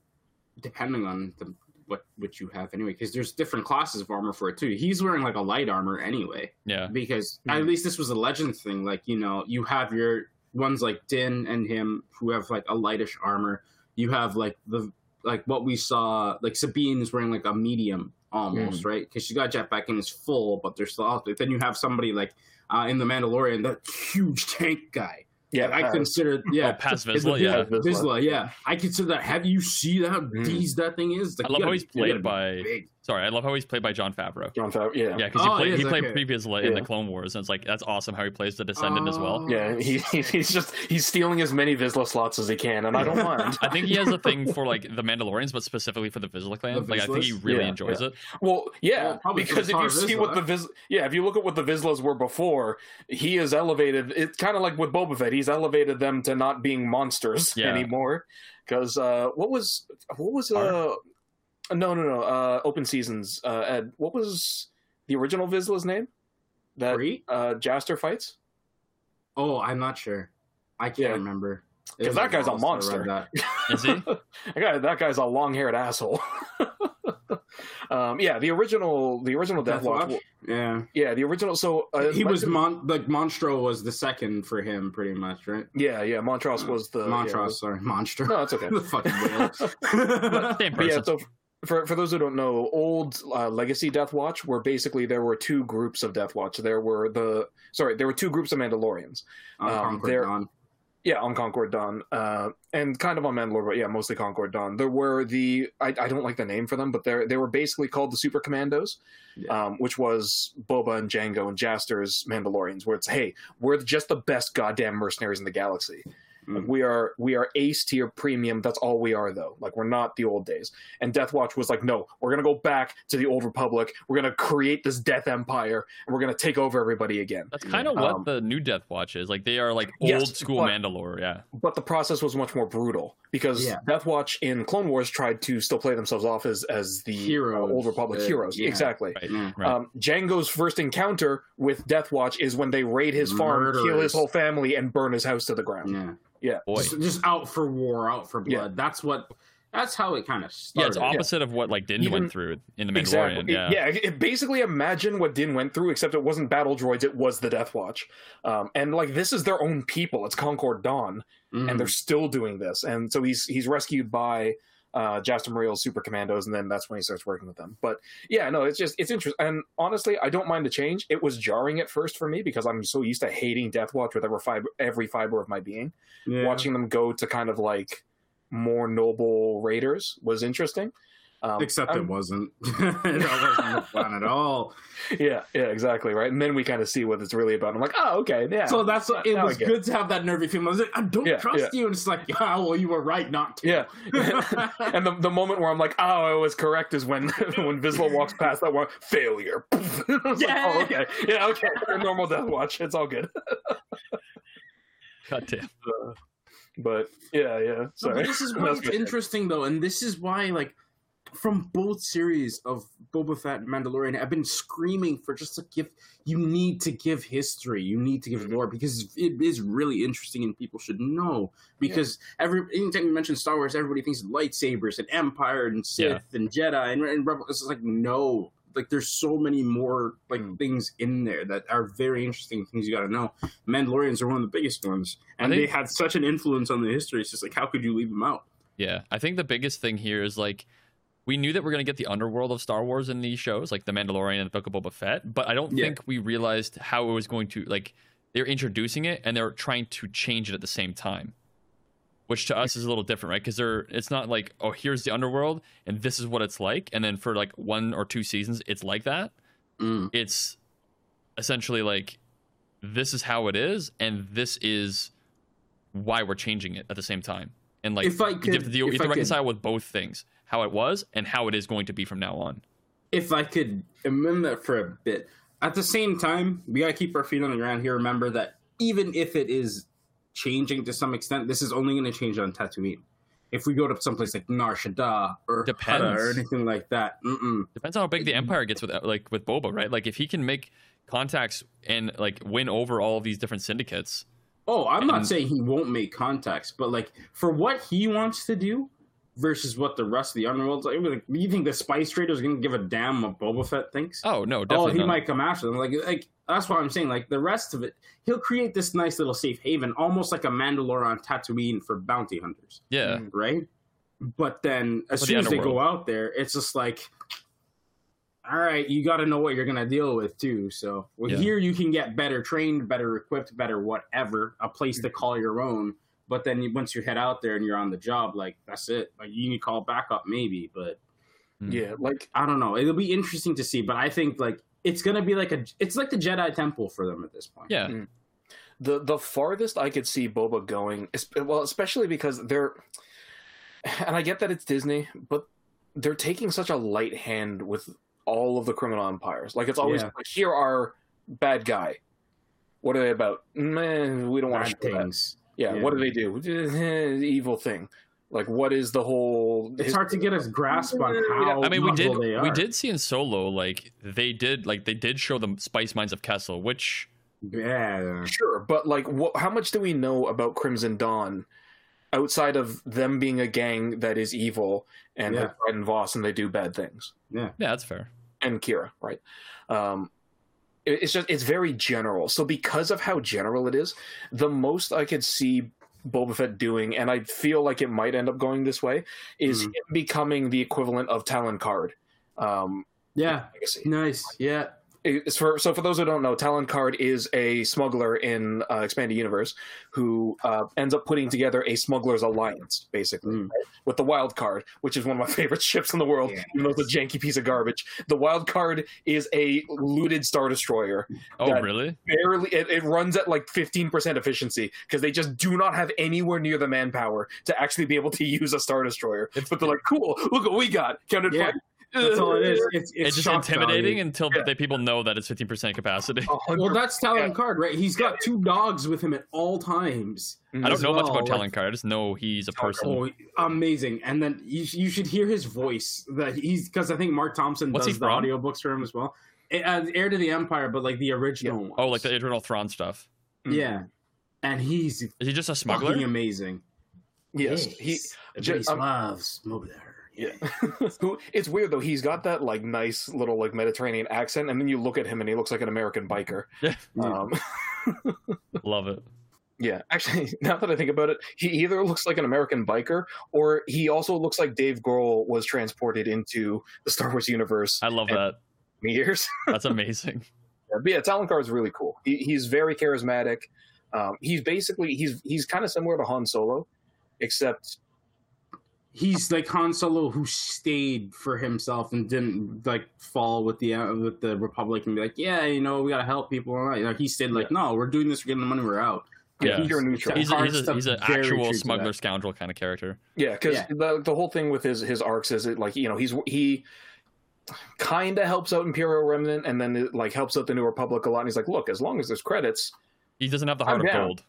depending on the what what you have anyway because there's different classes of armor for it too. He's wearing like a light armor anyway. Yeah. because Mhm. at least this was a legend thing like you know you have your ones like din and him who have like a lightish armor. You have like the like what we saw like sabine is wearing like a medium almost right? Because she got jetpack and is full but they're still out there then you have somebody like uh, in the mandalorian that huge tank guy yeah, I consider yeah Oh, Paz is Vizsla, yeah. Vizsla. Vizsla, yeah. I consider that. Have you see how Mm. tease that thing is? Like, I love how gotta- he's played by- big. Sorry, I love how he's played by Jon Favreau. Jon Favreau. Yeah. Yeah, because he Oh, played he he played okay. previously in the Clone Wars, and it's like that's awesome how he plays the Descendant as well. Oh. Yeah, he, he's just he's stealing as many Vizsla slots as he can, and I don't [LAUGHS] mind. I think he has a thing for like the Mandalorians, but specifically for the Vizsla clan. The like I think he really Yeah, enjoys it. Well, yeah, Well, because if you see Vizsla. what the Viz, yeah, if you look at what the Vizslas were before, he is elevated. It's kind of like with Boba Fett. He's elevated them to not being monsters Yeah. anymore. Because uh, what was what was uh no no no uh open seasons uh Ed what was the original Vizsla's name that Free? uh Jaster fights Oh, I'm not sure. I can't Yeah. remember. Because was that guy's a while since I monster. that. [LAUGHS] Is he? that guy that guy's a long haired asshole. [LAUGHS] um, yeah, the original the original Death, Watch. Watch? Yeah, Yeah, the original. So uh, he was Mon- like Monstro was the second for him, pretty much, right? Yeah, yeah. Montross was the Monstro, yeah, sorry, Monstro. No, it's okay. [LAUGHS] the fucking whale. Same But yeah, so for for those who don't know, old uh, Legacy Death Watch were basically there were two groups of Death Watch. There were the sorry, there were two groups of Mandalorians. On Um, Concord there- Dawn. Yeah, on Concord Dawn, uh, and kind of on Mandalore, but yeah, mostly Concord Dawn. There were the I, I don't like the name for them, but they they were basically called the Super Commandos, Yeah. um, which was Boba and Jango and Jaster's Mandalorians. Where it's hey, we're just the best goddamn mercenaries in the galaxy. Like, Mm. we are we are ace tier premium. That's all we are though. Like we're not the old days. And Death Watch was like, no, we're gonna go back to the old Republic. We're gonna create this Death Empire, and we're gonna take over everybody again. That's kind of what Um, the new Death Watch is. Like they are like Yes, old school but- Mandalore. Yeah. But the process was much more brutal because Yeah. Death Watch in Clone Wars tried to still play themselves off as as the Heroes, uh, old Republic uh, heroes. yeah. Exactly. Right. Yeah. Right. Um, Jango's first encounter with Death Watch is when they raid his farm, kill his whole family, and burn his house to the ground. Yeah. Yeah. Boy. Just, just out for war, out for blood. Yeah. That's what. That's how it kind of started. Yeah, it's opposite of what like Din Even- went through in the Mandalorian. Exactly. Yeah. yeah. it- basically, imagine what Din went through, except it wasn't battle droids; it was the Death Watch. Um, and like, this is their own people. It's Concord Dawn, Mhm. and they're still doing this. And so he's he's rescued by uh, Jaster Mereel's Super Commandos, and then that's when he starts working with them. But yeah, no, it's just it's interesting. And honestly, I don't mind the change. It was jarring at first for me because I'm so used to hating Death Watch with every fiber, every fiber of my being. Yeah. Watching them go to kind of like more noble raiders was interesting. Um, Except I'm- [LAUGHS] it wasn't. that wasn't the plan at all. [LAUGHS] yeah, yeah, exactly right. And then we kind of see what it's really about. I'm like, oh, okay, yeah. So that's what, it was get good to have that nervy feeling. I was like, I don't Yeah, trust yeah. you. And it's like, yeah, well, you were right not to. Yeah, [LAUGHS] and the, the moment where I'm like, oh, I was correct is when when Vizsla walks past that one failure. I was like, Yeah. oh, okay, yeah, okay, normal death watch. It's all good. God damn. But yeah, yeah. No, Sorry. but this is why it's interesting, though, and this is why, like, from both series of Boba Fett and Mandalorian, I've been screaming for just to give. You need to give history. You need to give lore because it is really interesting, and people should know. Because every anytime you mention Star Wars, everybody thinks lightsabers and Empire and Sith and Jedi and, and Rebel. It's like no. Like there's so many more like Mm. things in there that are very interesting things you got to know. Mandalorians are one of the biggest ones, and think- they had such an influence on the history. It's just like how could you leave them out? Yeah, I think the biggest thing here is like we knew that we're gonna get the underworld of Star Wars in these shows, like the Mandalorian and the Book of Boba Fett, but I don't Yeah. think we realized how it was going to like they're introducing it and they're trying to change it at the same time. Which to us is a little different, right? Because they're it's not like, oh, here's the underworld and this is what it's like, and then for like one or two seasons it's like that. Mm. It's essentially like this is how it is, and this is why we're changing it at the same time. And like If I you have to, deal, you have to could- reconcile with both things how it was and how it is going to be from now on. if I could amend that for a bit. At the same time, we gotta keep our feet on the ground here. Remember that even if it is changing to some extent, this is only going to change on Tatooine. If we go to someplace like Nar Shaddaa or Depends. Or anything like that, mm-mm. Depends on how big the empire gets with uh, like with Boba, right? Like if he can make contacts and like win over all of these different syndicates. Oh, I'm not saying he won't make contacts, but like for what he wants to do versus what the rest of the underworld's like, like you think the Spice trader is going to give a damn what Boba Fett thinks? Oh no, definitely. oh, he not. might come after them. Like, like that's what I'm saying. Like the rest of it, he'll create this nice little safe haven, almost like a Mandalore on Tatooine for bounty hunters, Yeah, Mm. right? But then as For the soon as they go out there, it's just like, all right, you got to know what you're gonna deal with too. So well, Yeah. here you can get better trained, better equipped, better whatever, a place to call your own. But then you, once you head out there and you're on the job, like that's it. Like you need to call backup maybe, but hmm. Yeah, like I don't know. It'll be interesting to see, but I think like it's gonna be like a it's like the Jedi Temple for them at this point. yeah. Hmm. the the farthest I could see Boba going, es- well, especially because they're, and I get that it's Disney, but they're taking such a light hand with all of the criminal empires. Like it's always Yeah. like, here are bad guy. What are they about? Man, we don't want to Bad show that. Things. Yeah, Yeah. what do they do? [LAUGHS] evil thing. Like what is the whole? It's hard to get a grasp on how. I mean, we did evil they we did see in Solo like they did like they did show the spice mines of Kessel, which Yeah. Sure, but like, what, how much do we know about Crimson Dawn outside of them being a gang that is evil and Yeah. and Vos and they do bad things yeah, yeah, that's fair. and Qi'ra, right? Um, it- it's just it's very general. So because of how general it is, the most I could see Boba Fett doing, and I feel like it might end up going this way, is Mhm. him becoming the equivalent of Talon Karrde. Um, Yeah. Nice. Yeah. It's for so for those who don't know, Talon Karrde is a smuggler in uh, Expanded Universe who uh, ends up putting together a smugglers alliance, basically, Mm. right? with the Wild Karrde, which is one of my [LAUGHS] favorite ships in the world, Yeah. even though it's a janky piece of garbage. The Wild Karrde is a looted Star Destroyer. Oh really? Barely, it, it runs at like fifteen percent efficiency because they just do not have anywhere near the manpower to actually be able to [LAUGHS] use a Star Destroyer. It's- but they're like, cool, look what we got. Counted Yeah. five. That's all it is. [LAUGHS] It's, it's, It's, just intimidating value. until Yeah. they, people know that it's fifteen percent capacity. A [LAUGHS] hundred- Well, that's Talon Yeah. Card, right? He's got two dogs with him at all times. I don't as know much well, about like- Talon Karrde. I just know he's a person. Oh, amazing! And then you, you should hear his voice. That he's because I think Marc Thompson What's does he the from? audiobooks for him as well. Uh, Heir to the Empire, but like the original one. Oh, like the Adrenal Thrawn stuff. yeah. And he's Is he just a fucking smuggler? amazing. Yes, he Everybody ju- um, loves smuggler. Yeah. [LAUGHS] It's weird though, he's got that like nice little like Mediterranean accent, and then you look at him and he looks like an American biker. Yeah. [LAUGHS] Yeah. Um, [LAUGHS] Love it. Yeah, actually, now that I think about it, he either looks like an American biker or he also looks like Dave Grohl was transported into the Star Wars universe. I love And- that. Years. That's amazing. Yeah, but yeah, Talon Karrde is really cool. He, he's very charismatic. Um, he's basically he's he's kind of similar to Han Solo, except He's like Han Solo who stayed for himself and didn't like fall with the uh, with the Republic and be like, yeah, you know, we gotta help people. And all that. Like, he stayed like, no, we're doing this, we're getting the money, we're out. Yeah. pure neutral. He's a, he's, a, he's an actual smuggler scoundrel kind of character. yeah, because Yeah. the the whole thing with his his arcs is it like you know he's he kind of helps out Imperial Remnant and then it, like helps out the New Republic a lot. And he's like, look, as long as there's credits, He doesn't have the heart I'm of down. gold.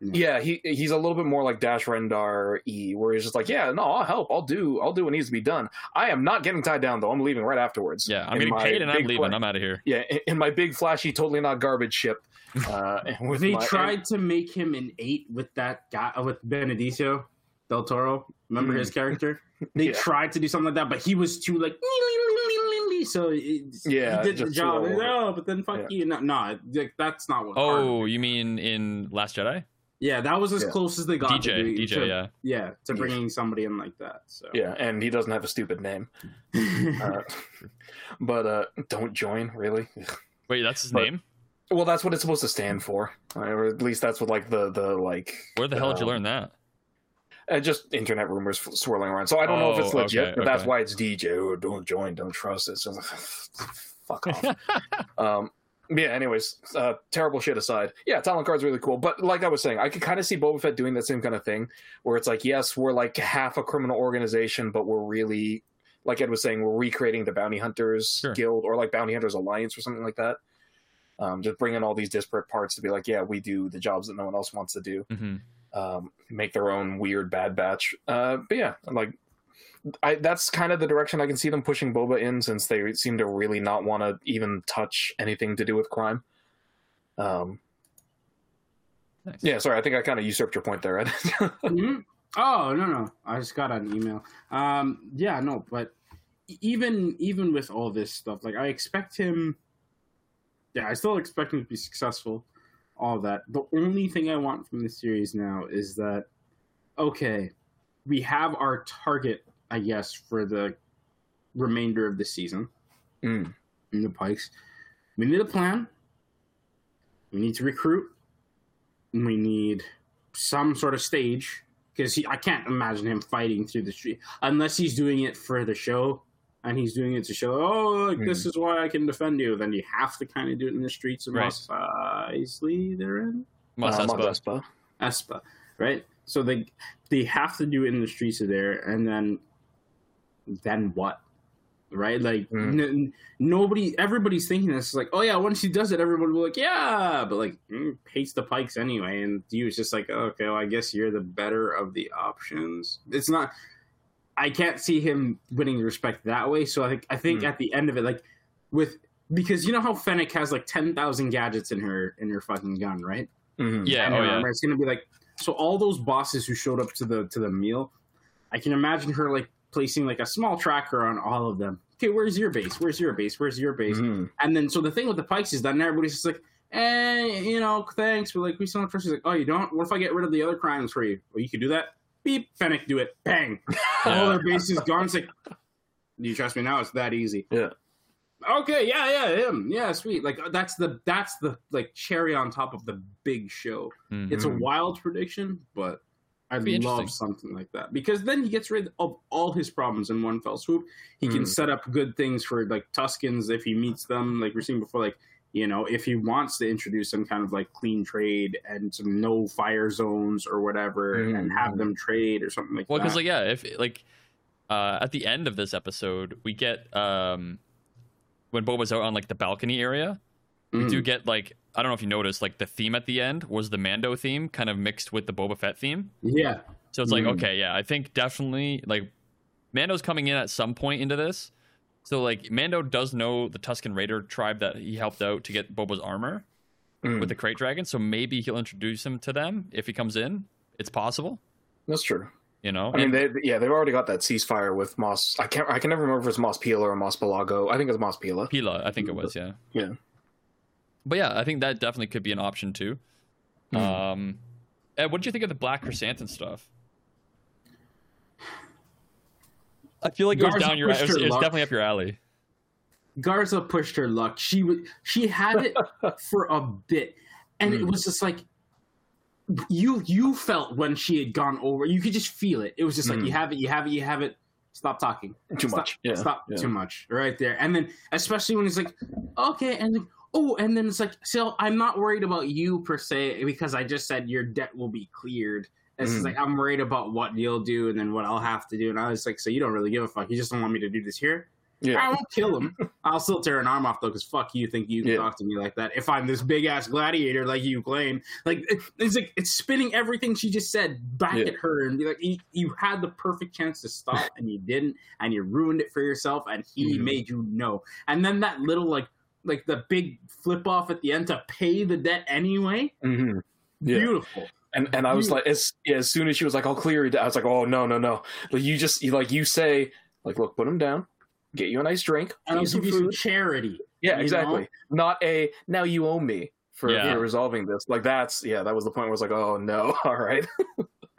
Yeah, he he's a little bit more like Dash Rendar E, where he's just like, yeah, no, I'll help, I'll do, I'll do what needs to be done. I am not getting tied down though. I'm leaving right afterwards. Yeah, I'm In getting paid and I'm leaving. fla- I'm out of here. yeah, in, in my big flashy, totally not garbage ship. Uh, [LAUGHS] with They my- tried to make him an eight with that guy uh, with Benicio del Toro. Remember Mhm. his character? [LAUGHS] They Yeah. tried to do something like that, but he was too like [LAUGHS] so it, Yeah, he did the job. too over. No, but then fuck Yeah. you. No, no, like, that's not what. Hard- Oh, you mean in Last Jedi? Yeah, that was as Yeah. close as they got. to DJ, doing- DJ, to- yeah. yeah, to bringing somebody in like that. So Yeah, and he doesn't have a stupid name. [LAUGHS] Uh, but uh, don't join, really. Wait, that's his But- name? Well, that's what it's supposed to stand for, Uh, or at least that's what like the the like. Where the hell did you um, learn that? Uh, just internet rumors f- swirling around. So I don't know if it's Oh, legit, okay, but that's why it's DJ. Oh, don't join, don't trust. it. just [LAUGHS] fuck off. [LAUGHS] um, yeah. Anyways, uh, terrible shit aside, yeah, Talon Karrde's really cool. But like I was saying, I could kind of see Boba Fett doing that same kind of thing, where it's like, yes, we're like half a criminal organization, but we're really, like Ed was saying, we're recreating the Bounty Hunters Sure. Guild or like Bounty Hunters Alliance or something like that. Um, just bringing all these disparate parts to be like, yeah, we do the jobs that no one else wants to do hmm um, make their own weird bad batch. Uh, but yeah, like I, that's kind of the direction I can see them pushing Boba in, since they seem to really not want to even touch anything to do with crime. Um, Nice. yeah, sorry, I think I kind of usurped your point there. Ed. [LAUGHS] Mhm. Oh no no! I just got an email. Um, yeah, no, but even even with all this stuff, like I expect him. Yeah, I still expect him to be successful. All that. The only thing I want from the series now is that okay, we have our target, I guess, for the remainder of the season Mm. in the Pikes. We need a plan. We need to recruit. We need some sort of stage because I can't imagine him fighting through the street unless he's doing it for the show and he's doing it to show, oh, like, this is why I can defend you. Then you have to kind of do it in the streets of Right. Mos Eisley. They're in Mos Uh, Espa. Espa, right? So they they have to do it in the streets of there, and then then what? Right? Like Mm. n- nobody, everybody's thinking this is like, oh yeah, once he does it, everyone will be like, yeah, but like mm, hates the Pikes anyway, and you was just like, okay, well, I guess you're the better of the options. It's not. I can't see him winning respect that way. So I think I think Mm. at the end of it, like with because you know how Fennec has like ten thousand gadgets in her in her fucking gun, right? Mhm. Yeah, and oh yeah. It's gonna be like so. All those bosses who showed up to the to the meal, I can imagine her like placing like a small tracker on all of them. Okay, where's your base? Where's your base? Where's your base? Mhm. And then so the thing with the pikes is that everybody's just like, eh, you know, thanks, but like we still don't trust you. Like, oh, you don't? What if I get rid of the other crimes for you? Well, you could do that. Beep, Fennec, do it. Bang, [LAUGHS] all their base is gone. It's like, do you trust me now? It's that easy. Yeah. Okay, yeah, yeah, him, yeah, sweet. Like that's the that's the like cherry on top of the big show. Mhm. It's a Mhm. wild prediction, but I'd love something like that because then he gets rid of all his problems in one fell swoop. He can Mm. set up good things for like Tuskens if he meets them, like we're seeing before. Like you know, if he wants to introduce some kind of like clean trade and some no fire zones or whatever, Mm. and have them trade or something like Well, that. Well, because like yeah, if like uh, at the end of this episode, we get um when Boba's out on like the balcony area, we Mm. do get like I don't know if you noticed, like the theme at the end was the Mando theme, kind of mixed with the Boba Fett theme. yeah, So it's like Mm. okay, yeah, I think definitely like Mando's coming in at some point into this. So like Mando does know the Tusken Raider tribe that he helped out to get Boba's armor Mm. with the Krayt Dragon. So maybe he'll introduce him to them if he comes in. It's possible, That's true. you know. I mean, And- they, yeah, they've already got that ceasefire with Moss. I can't. I can never remember if it's Mos Pila or Mos Pelgo. I think it's Mos Pila. Pila, I think it was, yeah. Yeah. But yeah, I think that definitely could be an option too. Mhm. Um, Ed, what did you think of the Black Krrsantan stuff? I feel like it was down your. It was, it was definitely up your alley. Garsa pushed her luck. She would she had it [LAUGHS] for a bit, and it Mm. was just like you you felt when she had gone over. You could just feel it. It was just like Mm. you have it, you have it, you have it. Stop talking. Too Stop- much. Yeah. Stop yeah. too much right there. And then especially when it's like okay, and like, oh, and then it's like so I'm not worried about you per se because I just said your debt will be cleared. It's just Mhm. like I'm worried about what you'll do and then what I'll have to do. And I was like, so you don't really give a fuck. You just don't want me to do this here. Yeah. I won't kill him. [LAUGHS] I'll still tear an arm off though, because fuck you think you can Yeah. talk to me like that. If I'm this big ass gladiator like you claim, like it- it's like it's spinning everything she just said back Yeah. at her, and be like, you, you had the perfect chance to stop, [LAUGHS] and you didn't, and you ruined it for yourself, and he Mhm. made you know. And then that little like like the big flip off at the end to pay the debt anyway. hmm Yeah. Beautiful. And and I was like, as yeah, as soon as she was like, "I'll clear you," I was like, "Oh no, no, no!" Like you just you, like you say, like, look, put him down, get you a nice drink, And I'll give you some charity. Yeah, exactly. know? Not a now you owe me for, Yeah. for resolving this. Like that's yeah, that was the point. Where I was like, "Oh no, [LAUGHS] all right."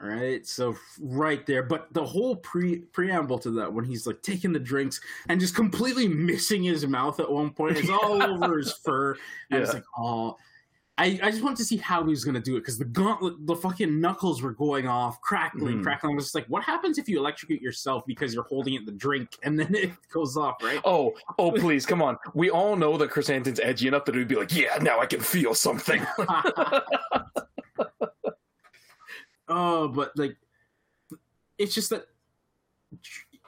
Right, so right there, but the whole pre preamble to that when he's like taking the drinks and just completely missing his mouth at one point, it's all [LAUGHS] over his fur, and it's like, oh, I, I just wanted to see how he was gonna do it because the gauntlet, the fucking knuckles were going off, crackling, Mhm. crackling. I was just like, what happens if you electrocute yourself because you're holding it the drink and then [LAUGHS] it goes off, right? Oh, oh, please, come on. We all know that Krrsantan's edgy enough that he'd be like, "Yeah, now I can feel something." [LAUGHS] [LAUGHS] oh, but like, it's just that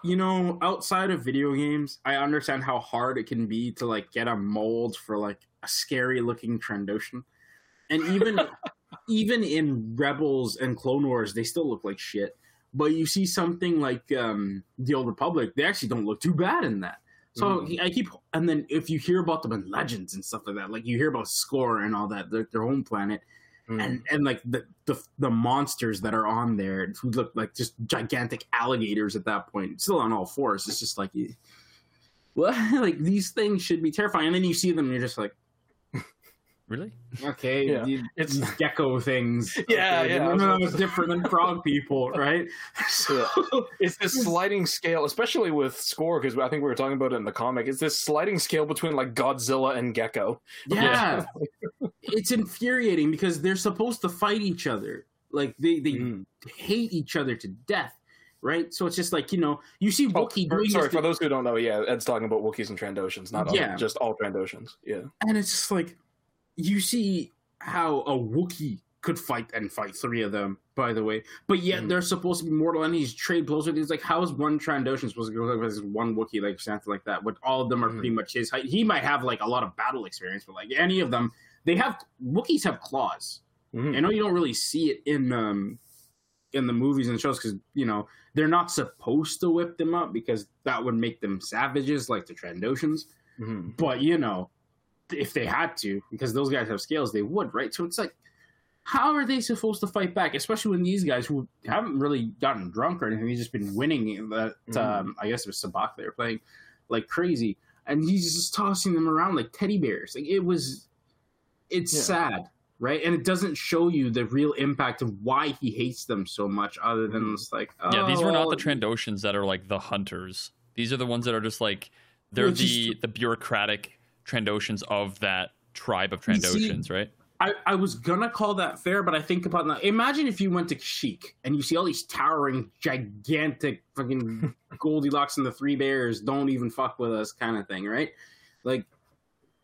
you know, outside of video games, I understand how hard it can be to like get a mold for like a scary looking Trandoshan, and even even in Rebels and Clone Wars, they still look like shit. But you see something like um, the Old Republic, they actually don't look too bad in that. So Mm. I keep, and then if you hear about them in Legends and stuff like that, like you hear about Score and all that, their, their home planet, Mm. and and like the, the the monsters that are on there who look like just gigantic alligators at that point, still on all fours. It's just like, well, [LAUGHS] like these things should be terrifying. And then you see them, and you're just like, Really? okay, Yeah. these, It's- [LAUGHS] gecko things. [LAUGHS] Yeah, okay, yeah, I no, was no, it's different than frog people, [LAUGHS] right? So, it's this sliding scale, especially with Score, because I think we were talking about it in the comic. It's this sliding scale between like Godzilla and Gecko. yeah, it's infuriating because they're supposed to fight each other. Like they they Mm. hate each other to death, right? So it's just like you know, you see Oh, Wookiee for- doing sorry, this for those who don't know, yeah, Ed's talking about Wookiees and Trandoshans, not all- Yeah. just all Trandoshans. Yeah. and it's just like you see how a Wookiee could fight and fight three of them, by the way, but yet Mhm. they're supposed to be mortal and he's trade blows with. He's like, how is one Trandoshan supposed to go up as one Wookiee like something like that? But all of them are Mhm. pretty much his height. He might have like a lot of battle experience, but like any of them, they have Wookiees have claws. Mhm. I know you don't really see it in um in the movies and shows because you know they're not supposed to whip them up because that would make them savages like the Trandoshans. Mhm. But you know, if they had to, because those guys have scales, they would, right? So it's like, how are they supposed to fight back? Especially when these guys who haven't really gotten drunk or anything, they've just been winning. That Mhm. um, I guess it was sabacc they were playing like crazy, and he's just tossing them around like teddy bears. Like it was, it's Yeah. sad, right? And it doesn't show you the real impact of why he hates them so much, other than Mhm. just like, Yeah, these were not the oh, Trandoshans that are like the hunters. These are the ones that are just like they're Which is- the the bureaucratic Trandoshans of that tribe of see- Trandoshans, right? I, I was gonna call that fair, but I think about now. Imagine if you went to Chic and you see all these towering, gigantic, fucking [LAUGHS] Goldilocks and the Three Bears don't even fuck with us kind of thing, right? Like,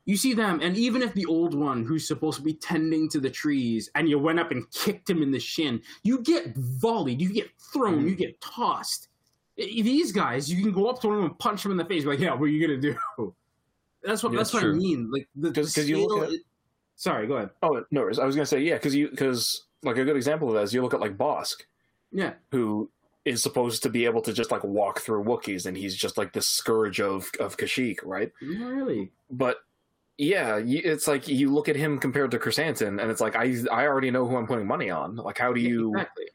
you see them, and even if the old one who's supposed to be tending to the trees, and you went up and kicked him in the shin, you get volleyed, you get thrown, Mhm. you get tossed. These guys, you can go up to them and punch them in the face, like, yeah, what are you gonna do? That's what Yeah, that's it's what I mean. Like the, the 'Cause- 'cause you look at- is- Sorry, go ahead. Oh no, worries. I was gonna say yeah, because you because like a good example of that is you look at like Bossk, Yeah. who is supposed to be able to just like walk through Wookiees, and he's just like the scourge of of Kashyyyk, right? Not really. But yeah, it's like you look at him compared to Krrsantan, and it's like I I already know who I'm putting money on. Like, how do you exactly?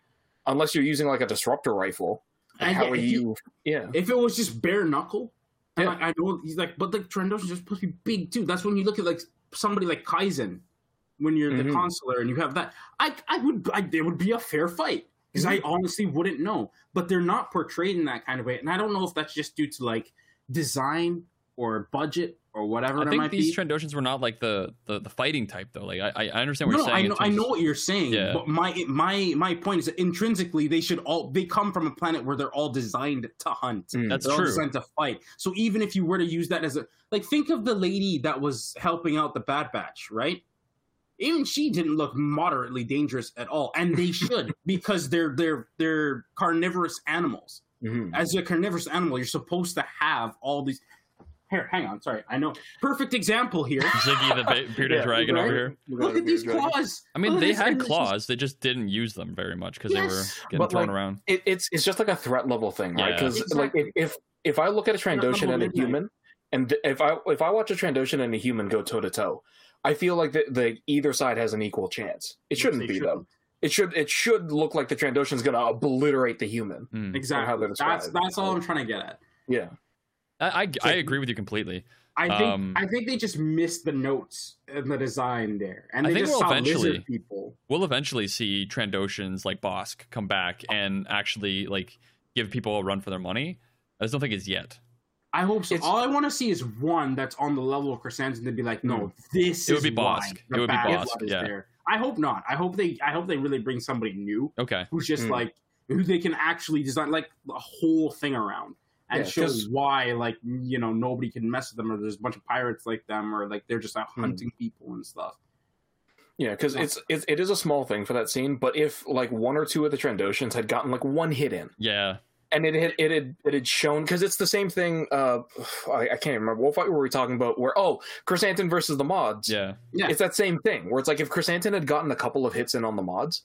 unless you're using like a disruptor rifle? Like, And how are you- you? Yeah, If it was just bare knuckle, and Yeah. like, I know he's like, but like Trandoshan's just supposed to be big too. That's when you look at like somebody like Qyzen, when you're the Mhm. consular and you have that. I I would I, it would be a fair fight because I honestly wouldn't know. But they're not portrayed in that kind of way, and I don't know if that's just due to like design or budget or whatever I think might these be. Trandoshans were not like the, the, the fighting type though. Like I, I understand what no, you're no, I know, I know of- what you're saying, Yeah. but my my my point is that intrinsically they should all they come from a planet where they're all designed to hunt. Mm. That's they're all true. designed to fight. So even if you were to use that as a like, think of the lady that was helping out the Bad Batch, right? Even she didn't look moderately dangerous at all, and they [LAUGHS] should because they're they're they're carnivorous animals. Mhm. As a carnivorous animal, you're supposed to have all these. Here, hang on. Sorry, I know. Perfect example here. [LAUGHS] Ziggy the ba- bearded Yeah, dragon right? over here. Look at these claws. I mean, Look they had it's just- claws. They just didn't use them very much because Yes, they were getting but, thrown like, around. it, it's it's just like a threat level thing, right? Yeah. Because Exactly. like if, if if I look at a Threat Trandoshan and a human, and th- if I if I watch a Trandoshan and a human go toe to toe, I feel like the, the either side has an equal chance. It shouldn't They be shouldn't. though. It should it should look like the Trandoshan's going to obliterate the human. Mm. Exactly. they're That's that's all I'm trying to get at. Yeah, I, I, I agree with you completely. I think Um, I think they just missed the notes in the design there, and I think just we'll saw eventually- lizard people. We'll eventually see Trandoshans like Bossk come back and actually like give people a run for their money. I just don't think it's yet. I hope so. It's- All I want to see is one that's on the level of Krrsantan to be like, no, this It would is be Bossk. the It would be bad Bossk, blood is yeah. there. I hope not. I hope they. I hope they really bring somebody new Okay. who's just Mm. like who they can actually design like a whole thing around and Yeah, show 'cause- why like you know nobody can mess with them or there's a bunch of pirates like them or like they're just out Mm. hunting people and stuff. yeah, because it's, it's it is a small thing for that scene, but if like one or two of the Trandoshans had gotten like one hit in, Yeah. and it had it had it had shown because it's the same thing. Uh, [SIGHS] I, I can't remember what fight were we talking about. Where oh, Krrsantan versus the mods. Yeah. Yeah. it's that same thing where it's like if Krrsantan had gotten a couple of hits in on the mods,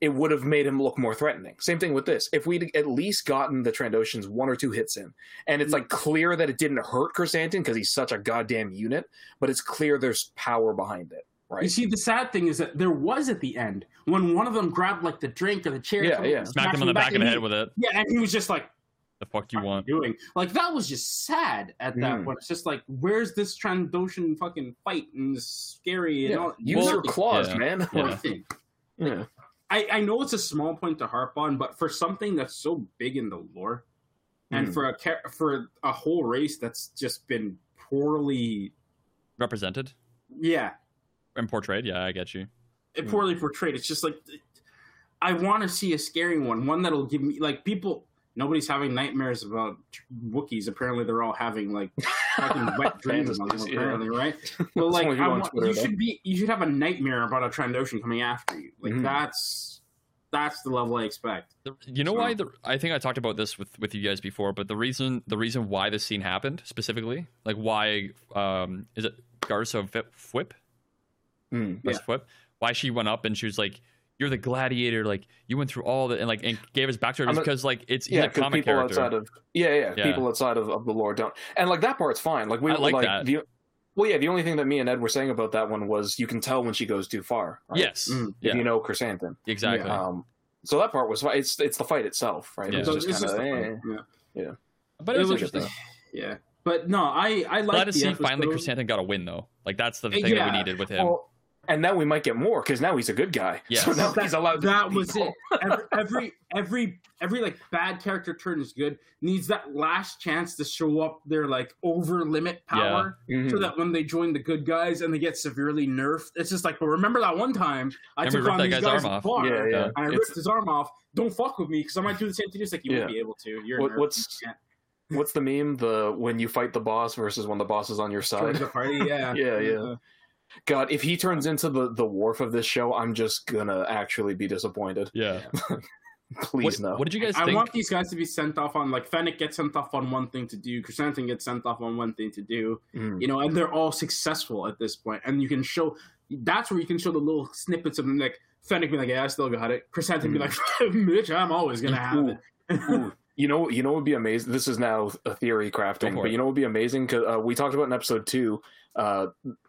it would have made him look more threatening. Same thing with this. If we'd at least gotten the Trandoshans one or two hits in, and it's like clear that it didn't hurt Krrsantan because he's such a goddamn unit, but it's clear there's power behind it, Right. You see, the sad thing is that there was at the end when one of them grabbed like the drink or the chair, Yeah, yeah. and Smack him on the back of and the he- head with it. Yeah, and he was just like, The fuck you "What are want? doing?" Like that was just sad at that Mm. point. It's just like, where's this Trandoshan fucking fight and this scary and Yeah. all? Use Well, your claws, yeah. man. Yeah. Yeah. I, I know it's a small point to harp on, but for something that's so big in the lore, and Mm. for a for a whole race that's just been poorly, Represented yeah, and portrayed. Yeah, I get you. Hmm. poorly portrayed. It's just like I want to see a scary one, one that'll give me like people. Nobody's having nightmares about Wookiees. Apparently, they're all having like fucking [LAUGHS] wet dreams. on them, Fantasies, yeah. apparently, right? [LAUGHS] But like, you want, Twitter, you should be, you should have a nightmare about a Trandoshan coming after you. Like Mhm. that's that's the level I expect. You know So- why? The, I think I talked about this with, with you guys before, but the reason the reason why this scene happened specifically, like why um is it Garsa Fwip? Fwip? Mm. Garsa Fwip? Why she went up and she was like, "You're the gladiator. Like you went through all the and like and gave us backstory I'm because like it's he's Yeah, a because comic people character. outside of yeah, yeah, Yeah. people outside of, of the lore don't, and like that part's fine. Like we I like that. The, well, yeah, the only thing that me and Ed were saying about that one was you can tell when she goes too far. Right? Yes. Mm. if you know Krrsantan. exactly. Um, so that part was. It's it's the fight itself, right? Yeah. It was it's just just kind a of fun- yeah. yeah, but it it's was- interesting. Yeah, but no, I I like Glad to see finally Krrsantan got a win though. Like that's the thing that we needed with him. well, and now we might get more because now he's a good guy. Yes. So now that, he's allowed. To that was people. it. Every, [LAUGHS] every every every like bad character turn is good. Needs that last chance to show up their like over limit power, Mhm. so that when they join the good guys and they get severely nerfed, it's just like, but remember that one time I And took on these guy's guys arm off. the bar, Yeah, yeah. and I It's- ripped his arm off. Don't fuck with me because I might do the same thing. It's like you won't be able to. You're What- what's- You What's the meme? The when you fight the boss versus when the boss is on your side. the party? Yeah, [LAUGHS] Yeah, yeah. God, if he turns into the the Worf of this show, I'm just gonna actually be disappointed. yeah. [LAUGHS] Please What, no. what did you guys I think? want these guys to be sent off on like Fennec gets sent off on one thing to do, Krrsantan gets sent off on one thing to do, Mm. you know, and they're all successful at this point. And you can show that's where you can show the little snippets of them like Fennec being like, Yeah, I still got it. Krrsantan be like, [LAUGHS] Bitch, I'm always gonna have Ooh. it. You know, you know, what would be amazing. This is now a theory crafting, but you know, what would be amazing because uh, we talked about in episode two. Uh,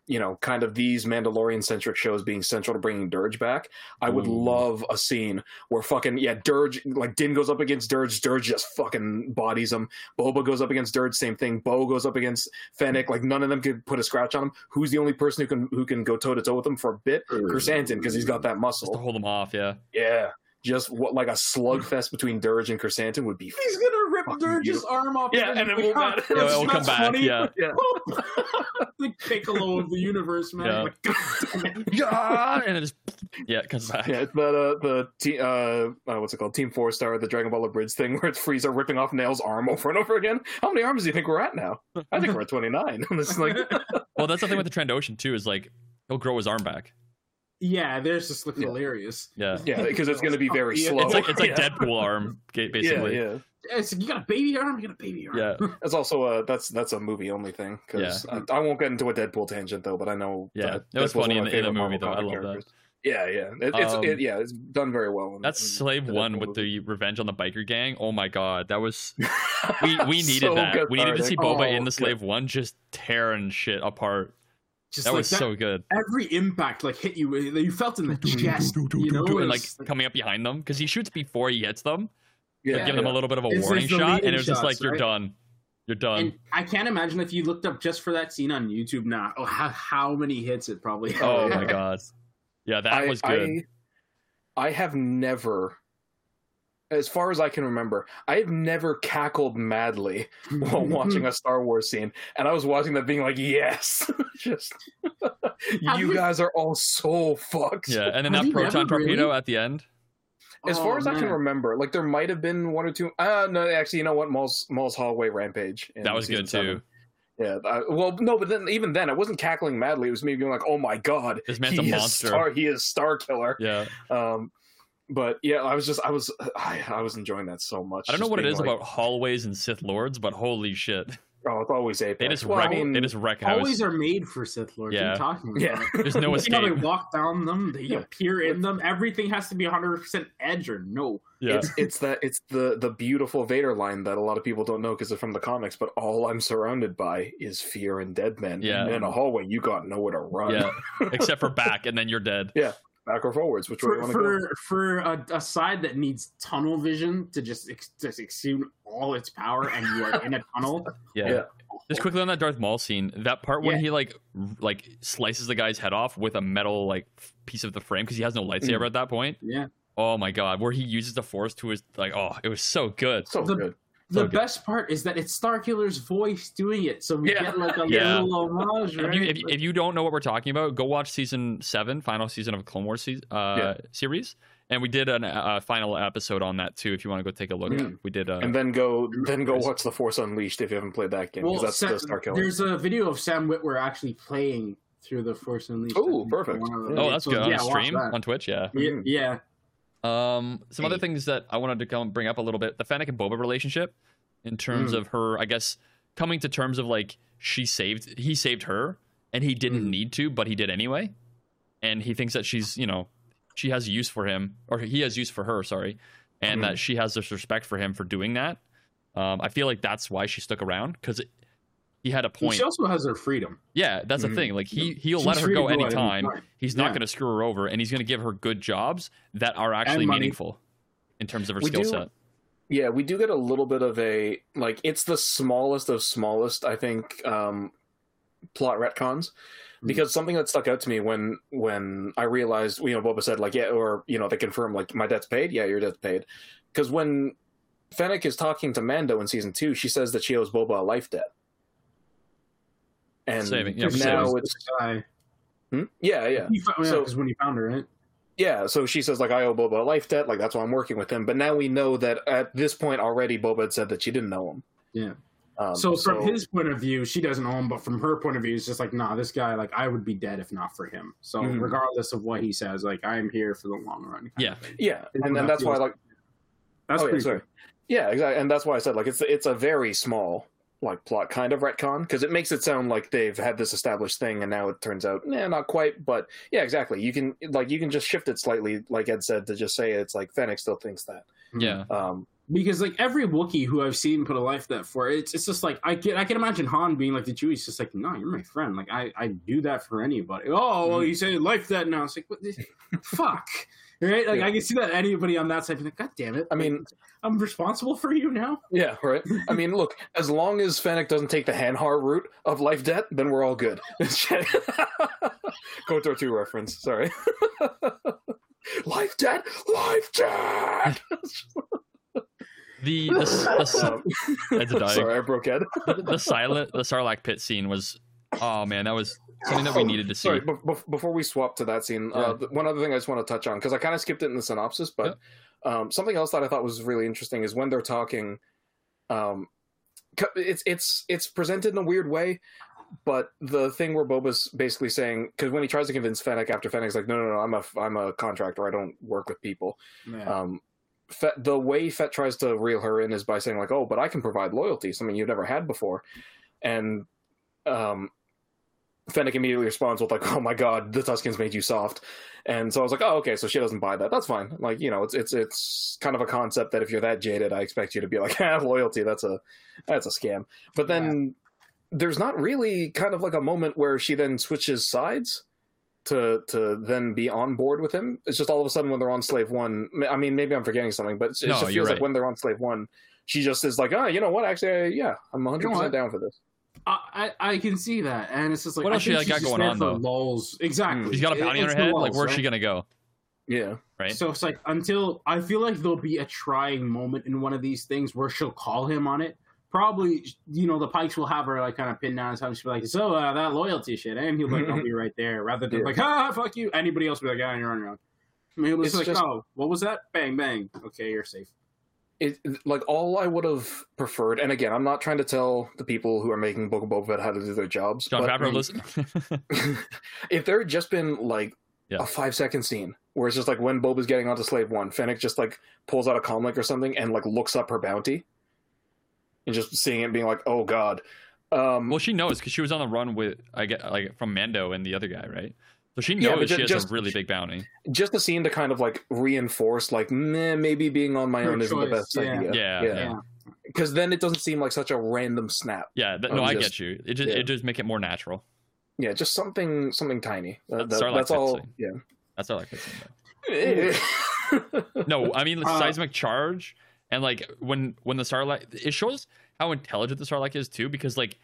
you know, kind of these Mandalorian centric shows being central to bringing Dirge back. I would Ooh. love a scene where fucking yeah, Dirge like Din goes up against Dirge, Dirge just fucking bodies him. Boba goes up against Dirge, same thing. Bo goes up against Fennec. Like none of them could put a scratch on him. Who's the only person who can who can go toe to toe with him for a bit? Krrsantan because he's got that Just to hold them off. Yeah. Yeah, just what like a slugfest between Dirge and Krrsantan would be. He's gonna rip Dirge's beautiful. arm off. Yeah, and [LAUGHS] it will not- it will come back. funny. Yeah. [LAUGHS] Yeah. the Piccolo of the universe, man. Yeah. [LAUGHS] Like, God. And it just yeah, it comes back. Yeah, that uh, the te- uh, uh, what's it called? Team Four Star, the Dragon Ball Abridged thing, where it's Frieza ripping off Nail's arm over and over again. How many arms do you think we're at now? I think we're at twenty nine. it's like, Well, that's the thing with the Trandoshan too. Is like he'll grow his arm back. Yeah, there's just like Yeah. hilarious. Yeah. yeah, because it's going to be very Yeah, slow. It's like it's like yeah. Deadpool arm, ga- Yeah, basically. yeah. It's, you got a baby arm. You got a baby arm. Yeah. [LAUGHS] That's also a that's that's a movie only thing. Because I, I won't get into a Deadpool tangent though, but I know. Yeah, that was funny in the- my in the movie, though. I Marvel love that. Yeah, yeah, it, it's Um, it, yeah, it's done very well. In, That's in Slave One Deadpool with movie. the Revenge on the Biker Gang. Oh my god, that was [LAUGHS] we we needed So that. We needed to see. Boba Oh, in the yeah. Slave One just tearing shit apart. Just That like was that, so good. every impact like hit you. You felt in the chest. You know, and like It's- coming up behind them because he shoots before he hits them. Yeah, to give them a little bit of a It's- warning shot, and it was just like you're right? done, you're done. And I can't imagine if you looked up just for that scene on YouTube now. Oh, how, how many hits it probably. Oh had. oh my god, yeah, that I, was good. I, I have never, as far as I can remember, I have never cackled madly [LAUGHS] while [LAUGHS] watching a Star Wars scene, and I was watching that being like, "Yes, [LAUGHS] just you you- guys are all so fucked." yeah, and then that proton torpedo really? at the end. As Oh, far as I can remember, like there might have been one or two. Uh no, actually, you know what? Maul's Maul's hallway rampage. in That was good seven. too. Yeah. I, well, no, but then even then, I wasn't cackling madly. It was me being like, "Oh my god, This man's a he is monster. Star, he is Star Killer." Yeah, Um, but yeah, I was just, I was, [SIGHS] I, I was enjoying that so much. I don't know what it is like, about hallways and Sith lords, but holy shit, Oh, it's always Apex. they just well, wreck. I mean, they just wreck house. Always are made for Sith Lords. Yeah. What are you talking Yeah. There's no escape. [LAUGHS] You know, they escape. walk down them, they Yeah. appear in them. Everything has to be 100% edge or no. Yeah, it's it's that it's the the beautiful Vader line that a lot of people don't know because they're from the comics. But all I'm surrounded by is fear and dead men. Yeah. and in a hallway, you got nowhere to run. yeah. [LAUGHS] Except for back, and then you're dead. Back or forwards, which way you For, want to go. for, for a, a side that needs tunnel vision to just, ex- just exude all its power and you are in a tunnel. [LAUGHS] Yeah. Yeah. Just quickly on that Darth Maul scene, that part when he like r- like slices the guy's head off with a metal like piece of the frame because he has no lightsaber Mm. at that point. Yeah. Oh my god, where he uses the force to his like oh, it was so good. So The- good. The Okay. best part is that it's Starkiller's voice doing it, so we Yeah. get like a Yeah. little homage, If you, if, if you don't know what we're talking about, go watch season seven, final season of Clone Wars se- uh, Yeah. series, and we did a uh, final episode on that too. If you want to go take a look, Mm. we did. Uh, and then go then go watch the Force Unleashed if you haven't played that game because well, that's Sam- the Star Killer. there's a video of Sam Witwer actually playing through the Force Unleashed. Ooh, I think, perfect. one of the- oh, that's so, good on yeah, watch stream that. on Twitch. Yeah. Yeah, yeah. Um, some other things that I wanted to come bring up a little bit: the Fennec and Boba relationship, in terms Mm. of her, I guess, coming to terms of like she saved, he saved her, and he didn't Mm. need to, but he did anyway, and he thinks that she's, you know, she has use for him, or he has use for her, sorry, and Mm. that she has this respect for him for doing that. Um, I feel like that's why she stuck around because he had a point. She also has her freedom. Yeah, that's Mhm. the thing. Like he he'll She's let her go at any anytime. time. He's not Yeah. going to screw her over, and he's going to give her good jobs that are actually meaningful in terms of her We skill do- set. Yeah, we do get a little bit of a like it's the smallest of smallest, I think, um plot retcons. Mhm. Because something that stuck out to me when when I realized, you know, Boba said like, yeah, or you know, they confirmed like my debt's paid. Yeah, your debt's paid. Because when Fennec is talking to Mando in season two, she says that she owes Boba a life debt. And Saving- yeah, Because she now was it's this guy. Hmm? yeah, yeah. He found, So- because when he found her, right? Yeah, so she says like I owe Boba a life debt, like that's why I'm working with him. But now we know that at this point already, Boba had said that she didn't know him. Yeah. Um, so from his point of view, she doesn't own, but from her point of view, it's just like, nah, this guy, like, I would be dead if not for him. So Mhm. regardless of what he says, like, I am here for the long run. Yeah. yeah, It's and then that's why like That's oh yeah, pretty sorry, yeah, exactly, and that's why I said like it's it's a very small like plot kind of retcon because it makes it sound like they've had this established thing and now it turns out yeah not quite but yeah exactly. You can like you can just shift it slightly like Ed said to just say it's like Fennec still thinks that. Yeah. um because like every Wookiee who I've seen put a life that for it's it's just like I can I can imagine Han being like the Chewie's just like no you're my friend. Like I I do that for anybody. Oh well Mhm. you say life that now. It's like what, [LAUGHS] fuck right like Yeah. I can see that anybody on that side being like god damn it I mean, I'm responsible for you now yeah, right. I mean, look, as long as Fennec doesn't take the Hanharr route of life debt, then we're all good. [LAUGHS] KOTOR 2 reference, sorry. [LAUGHS] life debt, life debt. [LAUGHS] The the, the, the, Um, Ed's dying. sorry, I broke Ed. the silent the Sarlacc pit scene was oh man that was something that we needed to see. Sorry, be- bef- before we swap to that scene, Yeah. uh, one other thing I just want to touch on because I kind of skipped it in the synopsis, but um, something else that I thought was really interesting is when they're talking. Um, it's it's it's presented in a weird way, but the thing where Boba's basically saying because when he tries to convince Fennec after Fennec's like, no, no, no, I'm a I'm a contractor, I don't work with people. yeah. Um, Fett, the way Fett tries to reel her in is by saying like, "Oh, but I can provide loyalty, something you've never had before," and um, Fennec immediately responds with like, "Oh my god, the Tuskens made you soft," and so I was like, "Oh, okay, so she doesn't buy that. That's fine. Like, you know, it's it's it's kind of a concept that if you're that jaded, I expect you to be like, [LAUGHS] ah, loyalty. That's a that's a scam." But then there's not really kind of like a moment where she then switches sides to to then be on board with him. It's just all of a sudden when they're on Slave One. I mean, maybe I'm forgetting something, but it No, just feels like when they're on Slave One, she just is like, oh, you know what? Actually, yeah, I'm 100 you know percent down for this. I, I I can see that and it's just like What I else she think got going there on, for though? lulls exactly She's got a It- on her the head. Like lulls, where's she gonna go? Yeah, Right. So it's like until I feel like there'll be a trying moment in one of these things where she'll call him on it. Probably, you know, the Pikes will have her like kind of pinned down. And she'll be like, "So uh, that loyalty shit," and he'll be like, "I'll be right there," rather than [LAUGHS] Yeah. like, "Ah, fuck you." Anybody else will be like, "Ah, you're on your own." I mean, he'll It's like, just- "Oh, what was that? Bang, bang. Okay, you're safe." It like all I would have preferred. And again, I'm not trying to tell the people who are making Book of Boba Fett how to do their jobs. Jon but Favreau, listen. [LAUGHS] [LAUGHS] if there had just been like Yeah. a five second scene where it's just like when Boba's getting onto Slave One, Fennec just like pulls out a comlink or something and like looks up her bounty, and just seeing it being like, oh god. Um, well, she knows because she was on the run with I get like from Mando and the other guy, right? So she Yeah, knows but she ju- has just- a really big bounty. just a scene to kind of like reinforce, like, meh, maybe being on my Her own isn't the best yeah. idea. Yeah, yeah. yeah. Because then it doesn't seem like such a random snap. Yeah, th- Oh, no, I get you. It just yeah. it just make it more natural. Yeah, just something, something tiny. That- That's that- that's all. fits Yeah. That's all I could say. No, I mean the Uh, seismic charge and like when when the Sarlacc it shows how intelligent the Sarlacc is too because like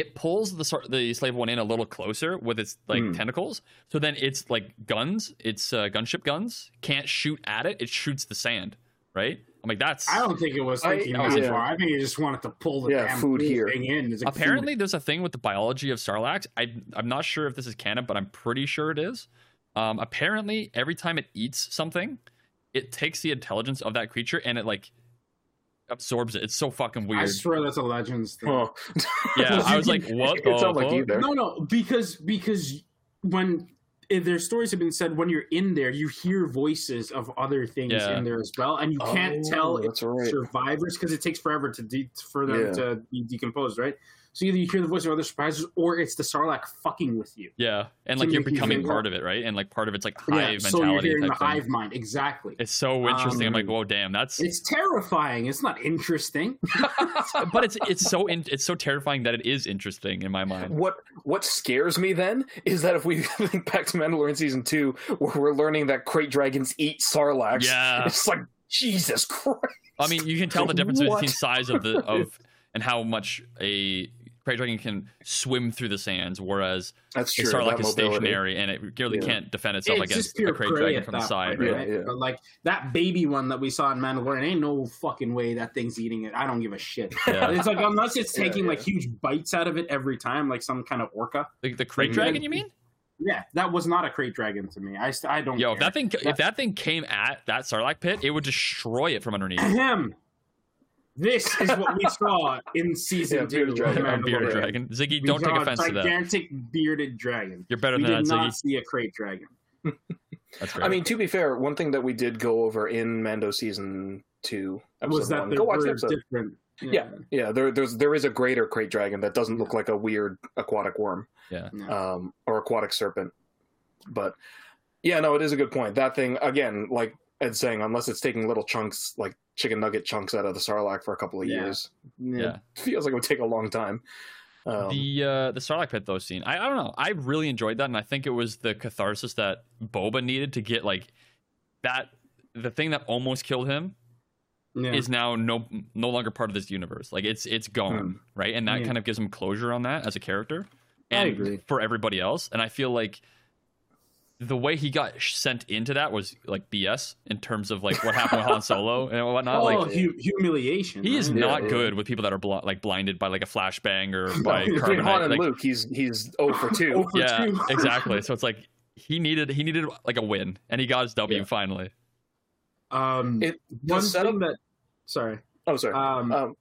it pulls the the slave one in a little closer with its like Hmm. tentacles. So then it's like guns, it's uh, gunship guns can't shoot at it. It shoots the sand, right? I'm like that's I don't think it was I- thinking I that like- far. I think it just wanted to pull the Yeah, damn food whole here. in. It's like food. apparently there's a thing with the biology of sarlaccs I, i'm not sure if this is canon but i'm pretty sure it is um, apparently every time it eats something it takes the intelligence of that creature and it like absorbs it it's so fucking weird. I swear that's a Legends thing. Oh. yeah i was like [LAUGHS] what it the sounds like you fuck? No, no, because because when if their stories have been said, when you're in there, you hear voices of other things Yeah. in there as well, and you can't oh, tell Oh, if right. survivors because it takes forever to de- for them Yeah. to be decomposed, right? So either you hear the voice of other surprises, or it's the Sarlacc fucking with you. yeah and like you're make you becoming part of it right and like part of it's like hive yeah, so you're mentality hearing the type thing. hive mind exactly. it's so interesting i'm like Um, whoa damn that's It's terrifying. It's not interesting. [LAUGHS] [LAUGHS] but it's it's so in, it's so terrifying that it is interesting in my mind What what scares me then is that if we [LAUGHS] think back to Mandalorian season two, where we're learning that Krayt dragons eat sarlaccs, Yeah. it's like Jesus Christ. I mean, you can tell the difference what? between size of the of and how much a Krayt Dragon can swim through the sands, whereas That's a true. Sarlacc that is mobility. stationary and it really Yeah. can't defend itself it's against a Prey prey Dragon from the side, point, right? right? Yeah, yeah. But like that baby one that we saw in Mandalorian, ain't no fucking way that thing's eating it. I don't give a shit. [LAUGHS] Yeah. It's like unless it's Yeah, taking like huge bites out of it every time, like some kind of orca. The, the Krayt Like, mhm. Dragon, you mean? Yeah, that was not a Krayt dragon to me. I st- I don't. Yo, if that thing if that thing came at that Sarlacc pit, it would destroy it from underneath. Ahem. This is what we saw in season Yeah, two. bearded of dragon. A bearded Mandalorian. dragon. Ziggy, We don't take saw a offense to that. Gigantic bearded dragon. You're better We than did that, not Ziggy. see a Krayt dragon. [LAUGHS] That's great. I mean, to be fair, one thing that we did go over in Mando season two, episode Was that one, the go watch the episode. different? Yeah, yeah. There, there's there is a greater Krayt dragon that doesn't look like a weird aquatic worm, yeah. Um, or aquatic serpent. But yeah, no, it is a good point. That thing again, like Ed saying unless it's taking little chunks like chicken nugget chunks out of the Sarlacc for a couple of Yeah. years. Yeah. It feels like it would take a long time. Um, the uh, the Sarlacc pit though scene, I, I don't know. I really enjoyed that, and I think it was the catharsis that Boba needed to get like that. The thing that almost killed him Yeah. is now no no longer part of this universe. Like it's it's gone, right? And that Yeah. kind of gives him closure on that as a character, I and agree. for everybody else. And I feel like the way he got sent into that was like BS in terms of like what happened with Han Solo [LAUGHS] and whatnot. oh, like hu- humiliation. he is right? not yeah. good with people that are bl- like blinded by like a flashbang or [LAUGHS] by between Han and Like, Luke, he's he's 0 for [LAUGHS] 2. Oh, for yeah, two. exactly. So it's like he needed he needed like a win, and he got his W Yeah. finally. Um, It- the one setup- thing that. Sorry. oh, sorry. Um, Um,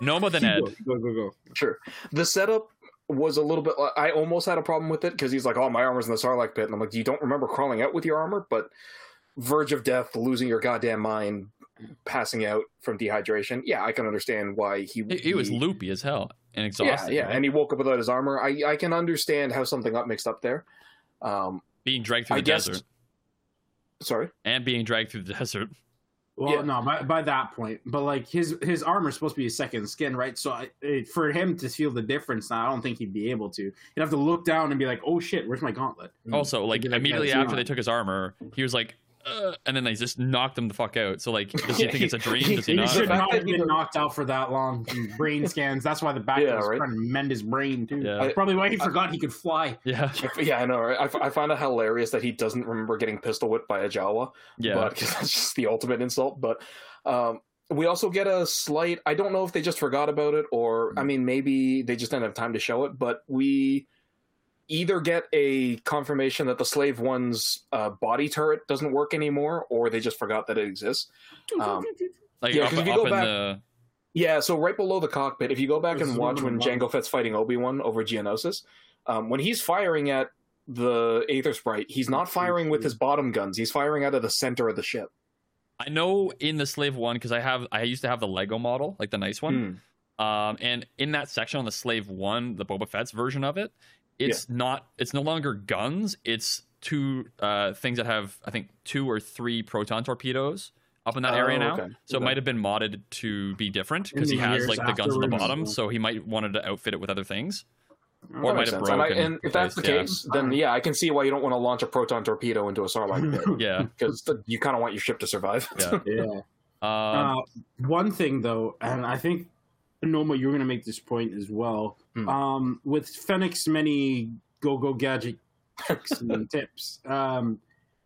Noma than keep Ed. going. Go go go. Sure. The setup was a little bit. I almost had a problem with it because he's like, "Oh, my armor's in the Sarlacc pit," and I'm like, "You don't remember crawling out with your armor?" But verge of death, losing your goddamn mind, passing out from dehydration. Yeah, I can understand why he. He, he was loopy as hell and Yeah, exhausted. yeah, right? and he woke up without his armor. I I can understand how something got mixed up there. Um, being dragged through I the guess- desert sorry. and being dragged through the desert. Well, Yeah. no, by, by that point, but like his his armor is supposed to be a second skin, right? So I, it, for him to feel the difference, now I don't think he'd be able to. He'd have to look down and be like, "Oh shit, where's my gauntlet?" Also, like like immediately after too. they took his armor, he was like, uh, and then they just knocked him the fuck out. So like, does he think it's a dream? he- Does he he not? He should not that have been knocked out for that long. [LAUGHS] Brain scans. That's why the back Yeah, was right. trying to mend his brain too. Yeah. That's probably why he forgot he could fly. Yeah, Yeah, I know. Right? I, f- I find it hilarious that he doesn't remember getting pistol whipped by a Jawa. yeah. because that's just the ultimate insult. But um, we also get a slight. I don't know if they just forgot about it, or I mean, maybe they just didn't have time to show it. But we either get a confirmation that the Slave One's uh, body turret doesn't work anymore, or they just forgot that it exists. Um, [LAUGHS] like yeah, up, 'cause if you up go in back- the Yeah, so right below the cockpit, if you go back and watch when the Jango Fett's fighting Obi Wan over Geonosis, um, when he's firing at the Aether Sprite, he's not firing with his bottom guns. He's firing out of the center of the ship. I know in the Slave One because I have I used to have the Lego model, like the nice one. Hmm. Um, and in that section on the Slave One, the Boba Fett's version of it, it's not it's no longer guns. It's two uh things that have I think two or three proton torpedoes up in that area Oh, now. okay. So it might have been modded to be different because he has like the guns at the bottom. so- So he might wanted to outfit it with other things. Oh, Or might have sense. And, I, broken and if that's the place, yeah. case, then yeah, I can see why you don't want to launch a proton torpedo into a Sarlacc pit [LAUGHS] Yeah. because you kind of want your ship to survive. Yeah. [LAUGHS] yeah. Um, Uh, one thing though, and I think Noma, you're going to make this point as well. Hmm. Um, with Fennec's many go-go gadget tricks and [LAUGHS] tips, um,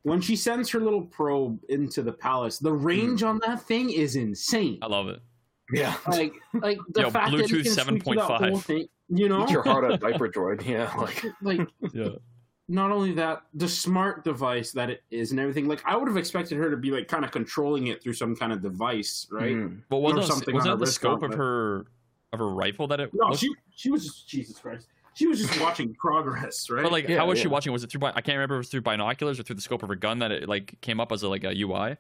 when she sends her little probe into the palace, the range on that thing is insane. I love it. yeah, [LAUGHS] Like, like the Yo, fact that Bluetooth can that 7.5. whole thing, you know, your heart a [LAUGHS] diaper droid. Yeah, like like Yeah. Not only that, the smart device that it is and everything. Like, I would have expected her to be like kind of controlling it through some kind of device, right? mm. But wasn't, something wasn't on that the scope of her of her rifle that it No, looked- she she was just Jesus Christ. She was just watching progress, [LAUGHS] right? But like, Yeah, how was she watching? Was it through? I can't remember. If it was through binoculars or through the scope of her gun that it like came up as a like a UI.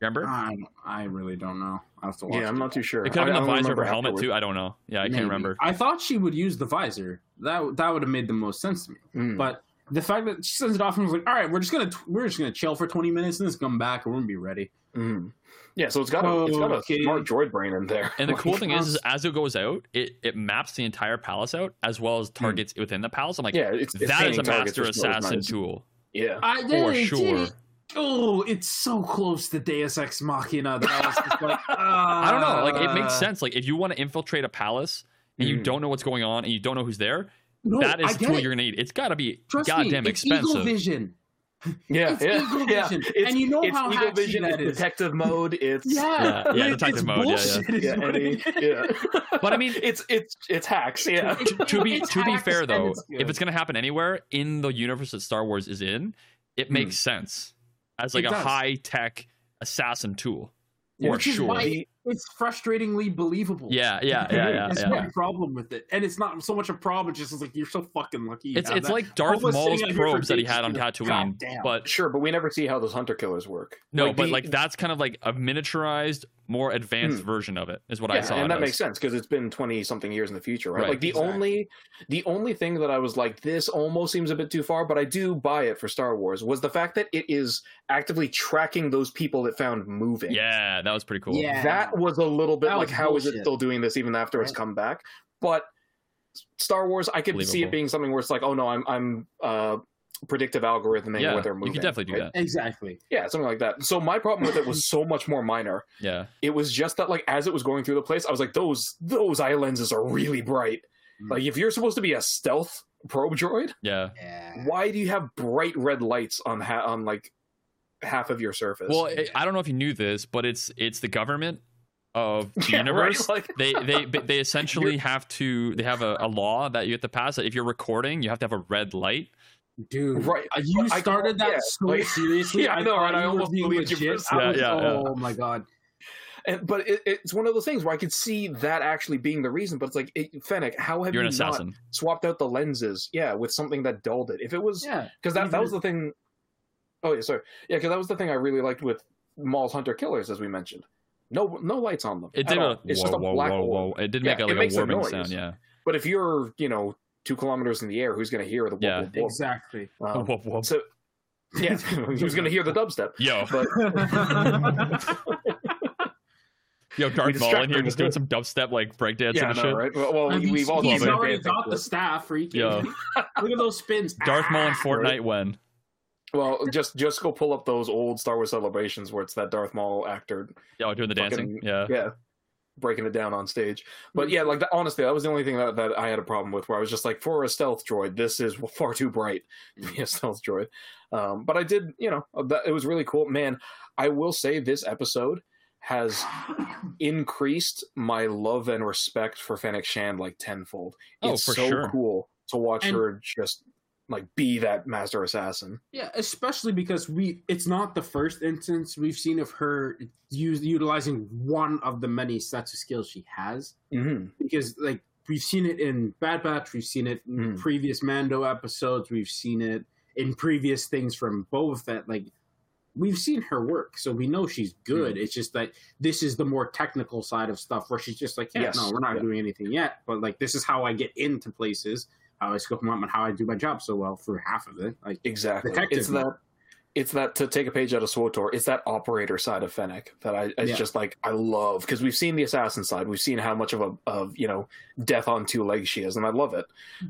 Remember? I, I really don't know. I have to watch. yeah, I'm not too sure. it could have I- been the visor of her helmet afterward. too. I don't know. Yeah, I Maybe. can't remember. I thought she would use the visor. That that would have made the most sense to me. Mm. But the fact that she sends it off and was like, "All right, we're just gonna we're just gonna chill for 20 minutes and then come back and we're gonna be ready." Mm. Yeah, so it's got a it's got a Okay. smart droid brain in there. And the Like, cool thing is, is as it goes out, it it maps the entire palace out as well as targets within the palace. I'm like, Hmm. yeah, it's, it's that is a master which is always assassin nice. tool Yeah, I for sure. Oh, it's so close to Deus Ex Machina that I was just like, [LAUGHS] I don't know. Like, it makes uh, sense. Like, if you want to infiltrate a palace and you Mm. don't know what's going on and you don't know who's there, No, that is I the tool it. you're gonna need. It's got to be Trust goddamn me, it's Eagle expensive. Vision. [LAUGHS] yeah, It's yeah, Eagle yeah. Vision, It's, and you know it's how Eagle hacky Vision, that it's is. detective mode. [LAUGHS] It's Yeah, Yeah, yeah, detective it's mode, yeah, yeah. yeah, what Eddie, it is. yeah. [LAUGHS] But I mean, it's it's it's hacks. Yeah, to be to be fair though, it's if it's gonna happen anywhere in the universe that Star Wars is in, it makes hmm. sense as like It a high tech assassin tool for Which is sure. why- The- it's frustratingly believable. Yeah, yeah, yeah, yeah. That's yeah. my problem with it, and it's not so much a problem. It's just like you're so fucking lucky. It's it's that. like Darth Maul's sitting out here for probes that he had on Tatooine, but Sure, but we never see how those hunter killers work. no, but the- like that's kind of like a miniaturized, more advanced Hmm. version of it. Is what yeah, I saw. and that as. makes sense because it's been twenty something years in the future, right? Right, like the exactly. only, the only thing that I was like, this almost seems a bit too far, but I do buy it for Star Wars was the fact that it is actively tracking those people it found moving. Yeah, that was pretty cool. Yeah. that was a little bit That like, was how is it still doing this even after it's Right. come back? But Star Wars, I could see it being something where it's like, oh no, I'm I'm uh predictive algorithming yeah. what they're You moving. could definitely do right? that. exactly. Yeah, something like that. So my problem with it was so much more minor. Yeah, It was just that like as it was going through the place, I was like, those those eye lenses are really bright. Mm. Like if you're supposed to be a stealth probe droid, yeah. Yeah. why do you have bright red lights on ha- on like half of your surface? Well, I I don't know if you knew this, but it's it's the government of [LAUGHS] the Yeah, right? universe. Like- [LAUGHS] They they they essentially have to they have a, a law that you have to pass that if you're recording, you have to have a red light. Dude, Right. you I- started that yeah, so like- [LAUGHS] seriously. Yeah, I know, thought right? I you almost believed you legit. for was- Yeah, yeah, oh my god. And, but it, it's one of those things where I could see that actually being the reason. But it's like, it, Fennec, how have You're an you not swapped out the lenses? Yeah, with something that dulled it. If it was Yeah. because that, that was the thing. Oh yeah, sorry. Yeah, because that was the thing I really liked with Maul's Hunter Killers, as we mentioned. No, no lights on them. It did all. a It's whoa just a whoa black whoa hole. whoa. It did Yeah, make a, it like makes a a warming noise. sound. Yeah. But if you're, you know, two kilometers in the air, who's going to hear the whoop, Yeah. whoop, whoop? Exactly. [LAUGHS] Um, Whoop, whoop. So yeah, [LAUGHS] who's going to hear the dubstep? Yo, But [LAUGHS] yo, Darth Maul in here just doing some dubstep like breakdancing yeah, and no, shit. right? Well, well And we've all he's been already dancing got the staff. Freaking. Yo. Look at those spins. Darth Maul and Ah! Fortnite when? Well, just just go pull up those old Star Wars celebrations where it's that Darth Maul actor, Yeah, doing the dancing. Yeah. yeah, breaking it down on stage. But yeah, like that, honestly, that was the only thing that, that I had a problem with. Where I was just like, for a stealth droid, this is far too bright to be a stealth droid. Um, but I did, you know, that, it was really cool. Man, I will say this episode has increased my love and respect for Fennec Shand like tenfold. Oh, It's for so sure. cool to watch And- her just like be that master assassin. Yeah, especially because we it's not the first instance we've seen of her use, utilizing one of the many sets of skills she has. Mm-hmm. Because like we've seen it in Bad Batch, we've seen it in Mm. previous Mando episodes, we've seen it in previous things from Boba Fett. Like we've seen her work, so we know she's good. It's just that this is the more technical side of stuff where she's just like, yeah, Yes. no, we're not Yeah. doing anything yet, but like this is how I get into places, how I scope them up, and how I do my job so well for half of it. Like Exactly. Detective it's that. It's that to take a page out of SWTOR. It's that operator side of Fennec that I it's Yeah. just like I love because we've seen the assassin side. We've seen how much of a of you know death on two legs she is, and I love it.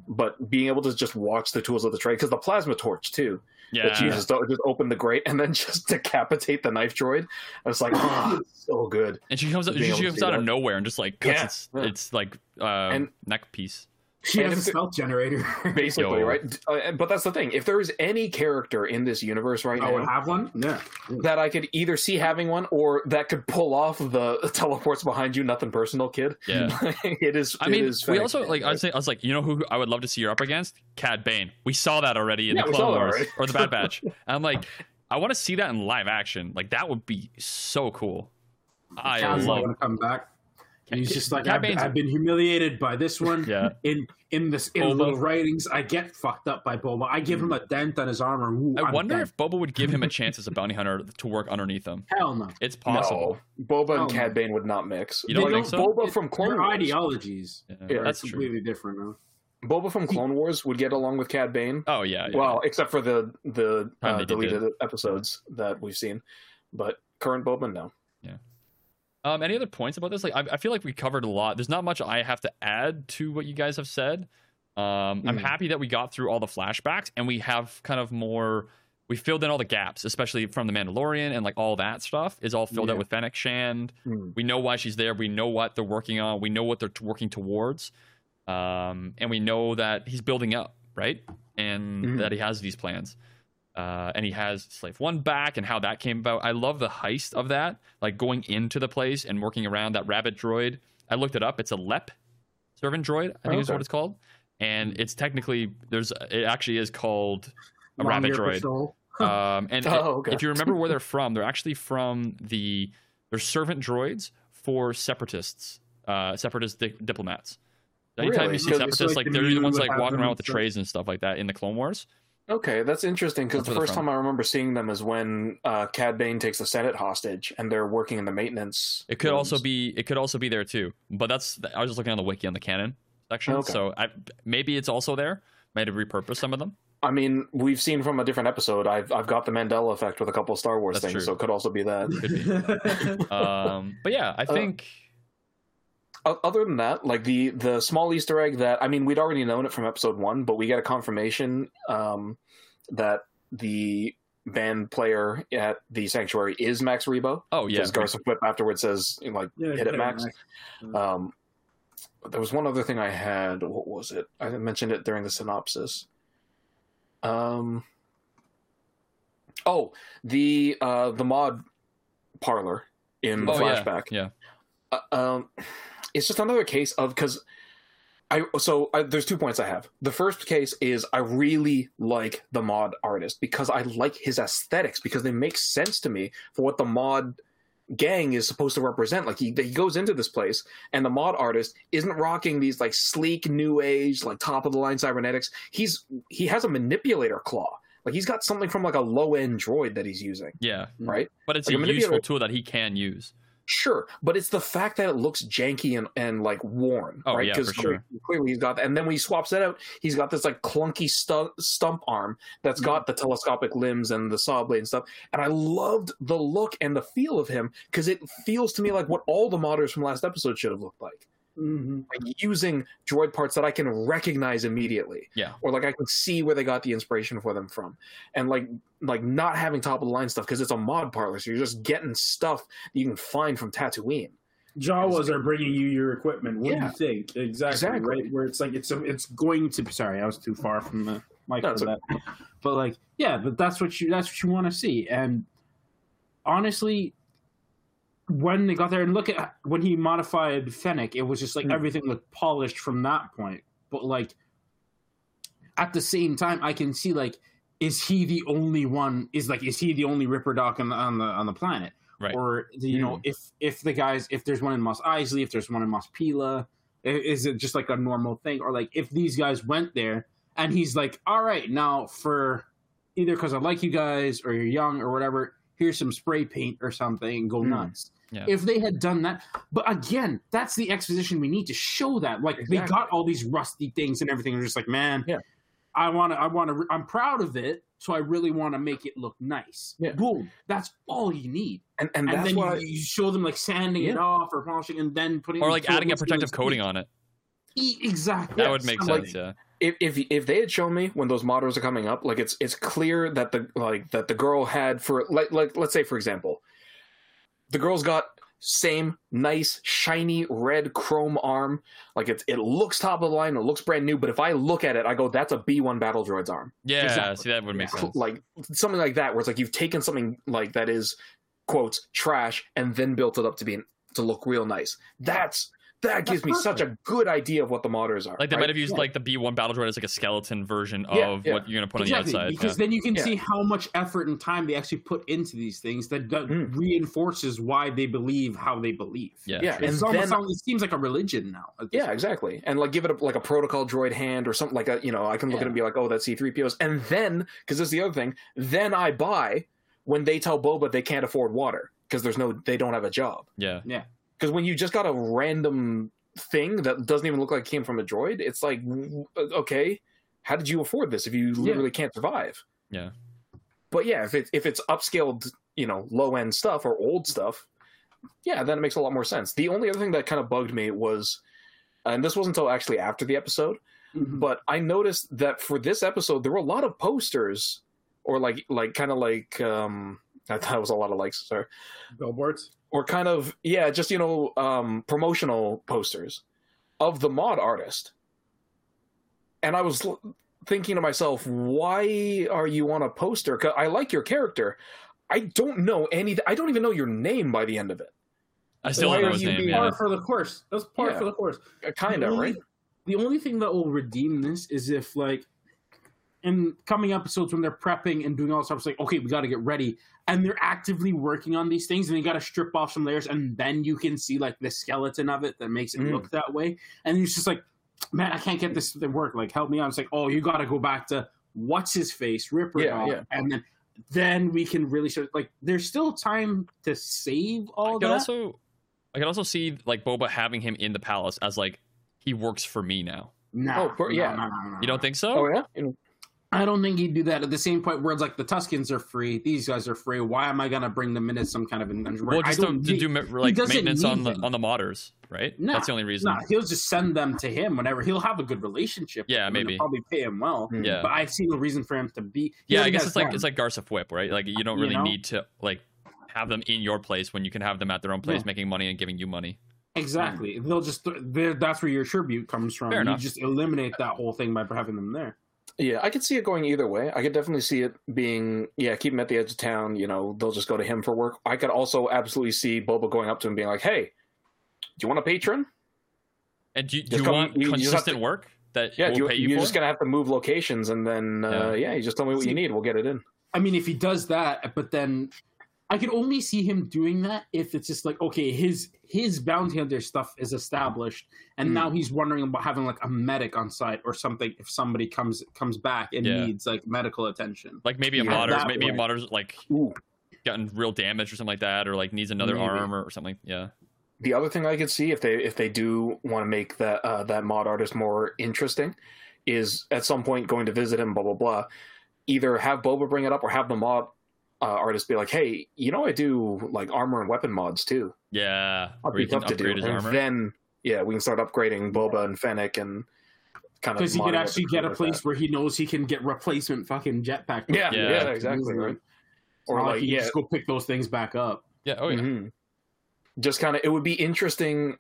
But being able to just watch the tools of the trade because the plasma torch too Yeah. that she uses to just open the grate and then [LAUGHS] just decapitate the knife droid. I was like, [LAUGHS] oh, so good. And she comes out, Being she comes do out of nowhere and just like cuts Yeah, its, yeah. its like uh, And- neck piece. She And has a if it- stealth generator. [LAUGHS] Basically, Yo. right? Uh, but that's the thing. If there is any character in this universe right I now would have one. Yeah. that I could either see having one or that could pull off the [LAUGHS] teleports behind you, nothing personal, kid. Yeah. [LAUGHS] it is. I it mean, is we also like I right? was I was like, you know who I would love to see her up against? Cad Bane. We saw that already in Yeah, the we Clone Wars already. or the Bad Batch. and I'm like, I want to see that in live action. Like that would be so cool. I Cad's love. going to come back. And he's just like, I've, I've been humiliated by this one. Yeah. In in this in Boba. little writings, I get fucked up by Boba. I give him a dent on his armor. Ooh, I I'm wonder dead. if Boba would give him a chance as a [LAUGHS] bounty hunter to work underneath him. hell no. It's possible. No, Boba and Oh, Cad Bane would not mix. You don't Like, think so? Boba It- from Clone Their Wars. ideologies Yeah, Yeah, are that's true. completely different. Now. Boba from Clone Wars would get along with Cad Bane. Oh yeah. yeah. Well, except for the the uh, deleted episodes that we've seen, but current Boba, no. Um, any other points about this? Like, I, I feel like we covered a lot. There's not much I have to add to what you guys have said. Um, I'm Mhm. happy that we got through all the flashbacks and we have kind of more. We filled in all the gaps, especially from the Mandalorian and like all that stuff is all filled out with Fennec Shand. Hmm. We know why she's there. We know what they're working on. We know what they're working towards. Um, and we know that he's building up, right? And Mhm. that he has these plans. Uh, and he has Slave One back and how that came about. I love the heist of that, like going into the place and working around that rabbit droid. I looked it up. It's a LEP servant droid, I think is what it's called. And it's technically there's it actually is called a Long rabbit droid. [LAUGHS] Um, and [LAUGHS] Oh, okay. if you remember where they're [LAUGHS] from, they're actually from the they're servant droids for separatists, uh, separatist di- diplomats. Anytime Really? you see separatists, like, like they're the ones like walking around with the trays and stuff like that in the Clone Wars. Okay, that's interesting because the first from. time I remember seeing them is when uh, Cad Bane takes the Senate hostage and they're working in the maintenance. It could also be it could also be there too. But that's I was just looking on the wiki on the canon section, Okay. so I, maybe it's also there. Might have repurposed some of them. I mean, we've seen from a different episode. I've I've got the Mandela effect with a couple of Star Wars That's things, true. so it could also be that. Could be. [LAUGHS] Um, but yeah, I Uh, think O- Other than that, like the the small Easter egg that I mean, we'd already known it from episode one, but we get a confirmation um, that the band player at the sanctuary is Max Rebo. oh yeah, Because Garsa Fwip afterwards says like Yeah, hit it, Max. Max. Um, there was one other thing I had. What was it? I mentioned it during the synopsis. Um. Oh, the uh, the mod parlor in the oh yeah, flashback. yeah. Uh, um, it's just another case of because I so I, there's two points I have. The first case is I really like the mod artist because I like his aesthetics because they make sense to me for what the mod gang is supposed to represent. Like he he goes into this place and the mod artist isn't rocking these like sleek new age like top of the line cybernetics. He's he has a manipulator claw. Like he's got something from like a low end droid that he's using, Yeah, right? but it's Like a a useful tool that he can use. Sure, but it's the fact that it looks janky and, and like worn, Oh, right? yeah, sure. clearly he's got that. And then when he swaps that out, he's got this like clunky stu- stump arm that's mm-hmm. got the telescopic limbs and the saw blade and stuff. And I loved the look and the feel of him because it feels to me like what all the modders from last episode should have looked like. Mhm. Like using droid parts that I can recognize immediately. Yeah. Or like I can see where they got the inspiration for them from. And like like not having top of the line stuff because it's a mod parlor, so you're just getting stuff that you can find from Tatooine. Jawas are bringing you your equipment. What Yeah. do you think? Exactly, Exactly. Right where it's like it's it's going to. Sorry, I was too far from the mic No, for it's that. But like, yeah, but that's what you that's what you want to see. And honestly, when they got there and look at when he modified Fennec, it was just like Mm. everything looked polished from that point. But like at the same time, I can see like, is he the only one? Is like, is he the only Ripper Doc on the on the on the planet? Right. Or you know, if if the guys, if there's one in Mos Eisley, if there's one in Mos Pila, is it just like a normal thing? Or like if these guys went there and he's like, all right, now for either because I like you guys or you're young or whatever, here's some spray paint or something and go Hmm. nuts. Yeah. If they had done that, but again, that's the exposition we need to show that. Like they got all these rusty things and everything. They're just like, man, Yeah. I want to, I want to, I'm proud of it, so I really want to make it look nice. Yeah. Boom. That's all you need. And and, And, that's then why you, you show them like sanding it off or polishing and then putting Or like adding a protective coating on it. E- Exactly. That would make Something. sense. Yeah. if, if if they had shown me when those models are coming up, like it's it's clear that the like that the girl had for like like let's say for example, the girl's got same nice shiny red chrome arm, like it it looks top of the line, it looks brand new. But if I look at it, I go, that's a B one battle droid's arm, Yeah. Exactly. See, that would make sense. like something like that, where it's like you've taken something like that is quotes trash and then built it up to be to look real nice. That's that gives me such a good idea of what the modders are. Like they right? might have used Yeah. like the B1 battle droid as like a skeleton version Yeah, of yeah. what you're gonna put Exactly, on the outside. because yeah. then you can Yeah. see how much effort and time they actually put into these things that, that Mm. reinforces why they believe how they believe. Yeah, Yeah, true. It's And almost then- sounds- it seems like a religion now. Yeah, point. exactly. And like give it a, like a protocol droid hand or something like that. You know, I can look at it and be like, oh, that's C3PO's. And then, because this is the other thing, then I buy when they tell Boba they can't afford water because there's no, they don't have a job. Yeah, yeah. Because when you just got a random thing that doesn't even look like it came from a droid, it's like, okay, how did you afford this if you literally can't survive? Yeah. But yeah, if it if it's upscaled, you know, low end stuff or old stuff, yeah, then it makes a lot more sense. The only other thing that kind of bugged me was, and this wasn't until actually after the episode, Mhm. but I noticed that for this episode there were a lot of posters, or like like kind of like um, I thought it was a lot of likes, sorry, Billboards. Or kind of yeah, just you know um, promotional posters of the mod artist, and I was l- thinking to myself, why are you on a poster? 'Cause I like your character. I don't know any. I don't even know your name by the end of it. I still don't know are his you name. being Yeah. Par for the course. That's par Yeah. for the course. Kind of right. The only thing that will redeem this is if like, in coming episodes when they're prepping and doing all this stuff, it's like, okay, we got to get ready, and they're actively working on these things, and they got to strip off some layers, and then you can see like the skeleton of it that makes it Mm. look that way, and it's just like, man, I can't get this to work. Like, help me out. It's like, oh, you got to go back to what's his face, Ripper, Yeah, Dog, yeah. and then then we can really start. Like, there's still time to save all could that. also, I can also see like Boba having him in the palace as like he works for me now. no, Oh, per- yeah. no, no, no, no, You don't think so? Oh yeah. You know, I don't think he'd do that at the same point where it's like the Tuskens are free, these guys are free. Why am I gonna bring them in as some kind of invention? Well, just to, don't to think- do ma- like maintenance on need the on the modders, right? No, That's the only reason. No, he'll just send them to him whenever. He'll have a good relationship. Yeah, them and maybe. they'll probably pay him well. Mm. Yeah. But I see no reason for him to be. Yeah, I guess it's like them. it's like Garsa Fwip, right? Like you don't You really know? need to like have them in your place when you can have them at their own place Yeah. making money and giving you money. exactly. They'll just they're- that's where your tribute comes from. Fair you enough. just eliminate that whole thing by having them there. Yeah, I could see it going either way. I could definitely see it being, yeah, keep him at the edge of town. You know, they'll just go to him for work. I could also absolutely see Boba going up to him being like, "Hey, do you want a patron? And do you, do you come- want you- you just have consistent to- work that Yeah, we'll you, pay you you're for? just gonna have to move locations, and then uh, yeah. you just tell me what See- you need. We'll get it in. I mean, if he does that, but then I could only see him doing that if it's just like, okay, his his bounty hunter stuff is established, and Mm. now he's wondering about having like a medic on site or something if somebody comes comes back and Yeah. needs like medical attention. like maybe a Yeah, modder, that maybe a modder's like Ooh. gotten real damage or something like that, or like needs another Maybe. arm or, or something. Yeah, The other thing I could see if they if they do want to make that uh, that mod artist more interesting is at some point going to visit him, blah blah blah. Either have Boba bring it up or have the mod uh, artist be like, "Hey, you know I do like armor and weapon mods too. yeah. I'd be can tough to do." his And armor. then yeah, we can start upgrading Boba and Fennec and kind of Because he could actually get a like place that. where he knows he can get replacement fucking jetpack. Yeah, Yeah. yeah, exactly. Right. Or Or like like he yeah, just go pick those things back up. yeah. Oh yeah. Mhm. Just kind of, it would be interesting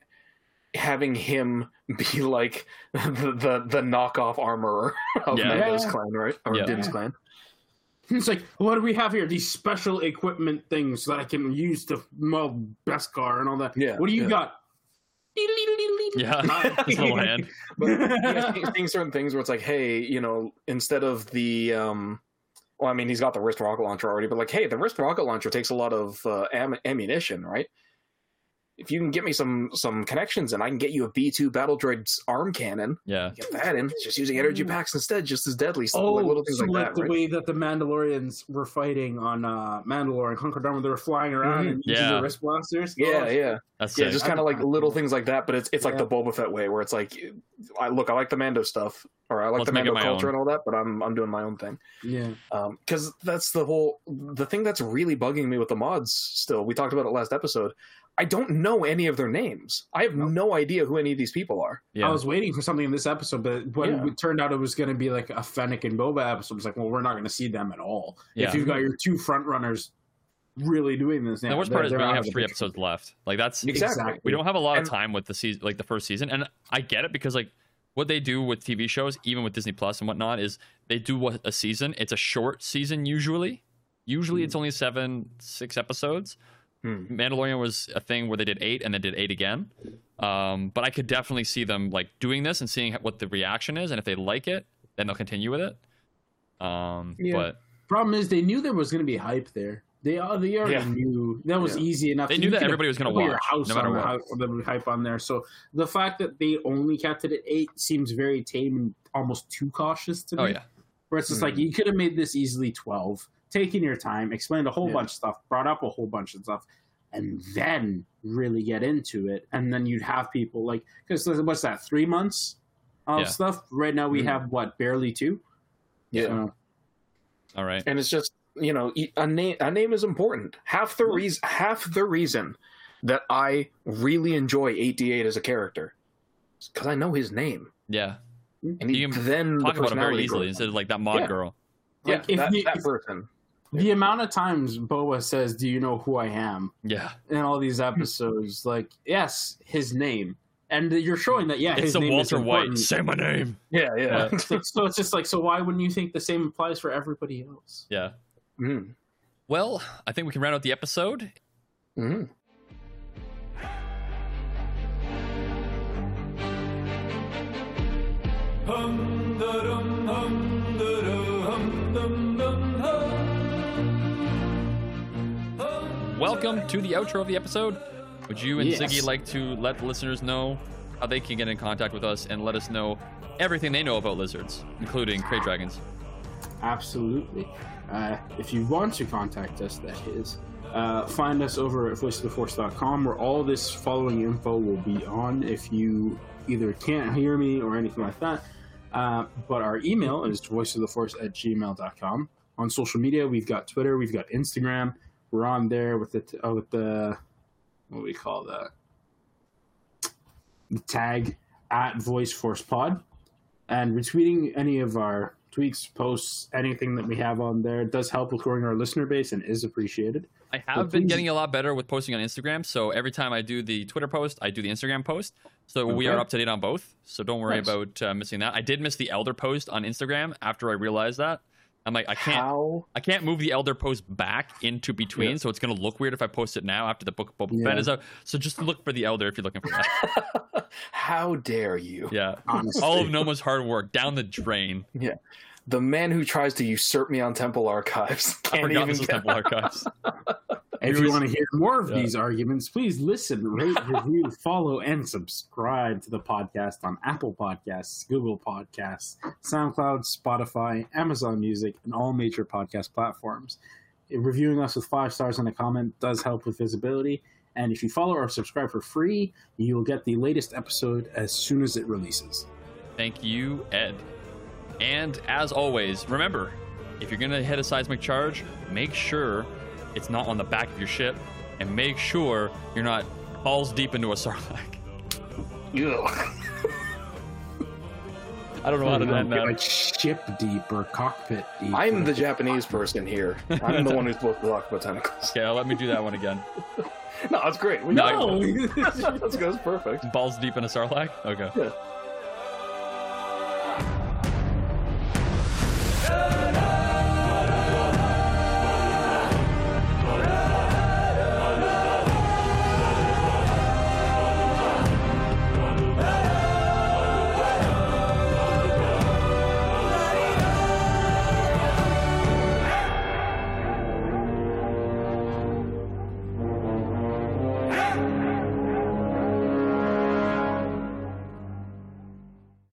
having him [LAUGHS] be like [LAUGHS] the the, the knockoff armorer of Yeah. Mando's Yeah. clan, right? Or Yeah. Din's Yeah. clan. It's like, what do we have here? These special equipment things that I can use to mow Beskar and all that. Yeah, What do you yeah. got? Yeah, [LAUGHS] his little hand. But yeah, seeing- seeing certain things where it's like, hey, you know, instead of the, um, well, I mean, he's got the wrist rocket launcher already, but like, hey, the wrist rocket launcher takes a lot of uh, am- ammunition, right? If you can get me some some connections and I can get you a B two battle droid's arm cannon, Yeah, get that in. It's just using energy packs instead, just as deadly. So Oh, like little things so like like that, the right? way that the Mandalorians were fighting on uh, Mandalore and Conquer Dharma, they were flying around Mhm. and using Yeah. their wrist blasters. Yeah, Oh, yeah, that's yeah. sick. Just kind of like little things like that, but it's it's like the Boba Fett way, where it's like, I look, I like the Mando stuff, or I like Let's the make Mando culture own. and all that, but I'm I'm doing my own thing. yeah. because that's the whole the thing that's really bugging me with the mods still we talked about it last episode i don't know any of their names i have no idea who any of these people are yeah. I was waiting for something in this episode, but when Yeah. it turned out it was going to be like a Fennec and Boba episode, I was like, well, we're not going to see them at all. Yeah. If you've got your two front runners really doing this, And yeah, the worst part is we they're only have of the three picture. episodes left. Like that's Exactly. we don't have a lot of And- time with the season, like the first season, and I get it because like what they do with TV shows, even with Disney Plus and whatnot, is they do what a season. It's a short season usually. Usually, hmm. it's only seven, six episodes. Hmm. Mandalorian was a thing where they did eight and then did eight again. Um, but I could definitely see them like doing this and seeing what the reaction is, and if they like it, then they'll continue with it. Um, Yeah. but Problem is, they knew there was going to be hype there. They uh, they already Yeah. knew that was Yeah. easy enough. They knew that everybody was gonna put your watch, house no matter on the what. hype, the hype on there. So the fact that they only kept it at eight seems very tame and almost too cautious to me. oh yeah, Where it's just like Mhm. you could have made this easily twelve, taken your time, explained a whole Yeah. bunch of stuff, brought up a whole bunch of stuff, and then really get into it. And then you'd have people like because what's that? Three months of Yeah. stuff. Right now we Mhm. have what barely two. yeah So, all right. and it's just you know a name a name is important half the reason half the reason that i really enjoy 8D8 as a character is because i know his name Yeah, and he, You can then talk the about him very easily instead of like that mod Yeah. girl. yeah if that, you- that if- person the amount of times Boba says, "Do you know who I am?" Yeah, in all these episodes, like yes, his name, and you're showing that yeah, it's his the name Walter is White. Say my name. yeah yeah so, so it's just like, so why wouldn't you think the same applies for everybody else? Yeah. Mhm. Well, I think we can round out the episode. Mhm. hum da dum hum da da Welcome to the outro of the episode. Would you and Yes. Ziggy like to let the listeners know how they can get in contact with us and let us know everything they know about lizards, including Krayt dragons? Absolutely. Uh, if you want to contact us, that is, uh, find us over at voiceoftheforce.com where all this following info will be on if you either can't hear me or anything like that. Uh, but our email is voiceoftheforce at gmail.com. On social media, we've got Twitter, we've got Instagram. We're on there with the, t- uh, with the what do we call that? The tag at Voice Force Pod, and retweeting any of our tweets, posts, anything that we have on there does help with growing our listener base and is appreciated. I have been please- getting a lot better with posting on Instagram. So every time I do the Twitter post, I do the Instagram post. So we are up to date on both. So don't worry Nice. about uh, missing that. I did miss the Elder post on Instagram after I realized that. I'm like, I can't, How? I can't move the Elder post back into between, Yeah. so it's gonna look weird if I post it now after the book of Boba Yeah. Fett is out. So just look for the Elder if you're looking for that. [LAUGHS] How dare you? yeah, Honestly. all of Noma's hard work down the drain. The man who tries to usurp me on Temple Archives [LAUGHS] can't even this was get Temple Archives. [LAUGHS] If He you want to hear more of Yeah. these arguments, please listen, rate, review, follow, and subscribe to the podcast on Apple Podcasts, Google Podcasts, SoundCloud, Spotify, Amazon Music, and all major podcast platforms. Reviewing us with five stars and a comment does help with visibility. And if you follow or subscribe for free, you will get the latest episode as soon as it releases. Thank you, Ed. And as always, remember, if you're gonna hit a seismic charge, make sure it's not on the back of your ship, and make sure you're not balls deep into a [LAUGHS] sarlacc. Ugh. I don't know how to You know, end that. like ship deep or cockpit deep. I'm the Japanese person here. I'm the one who's supposed to talk about tentacles. Okay, let me do that one again. [LAUGHS] No, that's great. We No. that's, [LAUGHS] that's, that's perfect. Balls deep in a sarlacc. Okay. Yeah.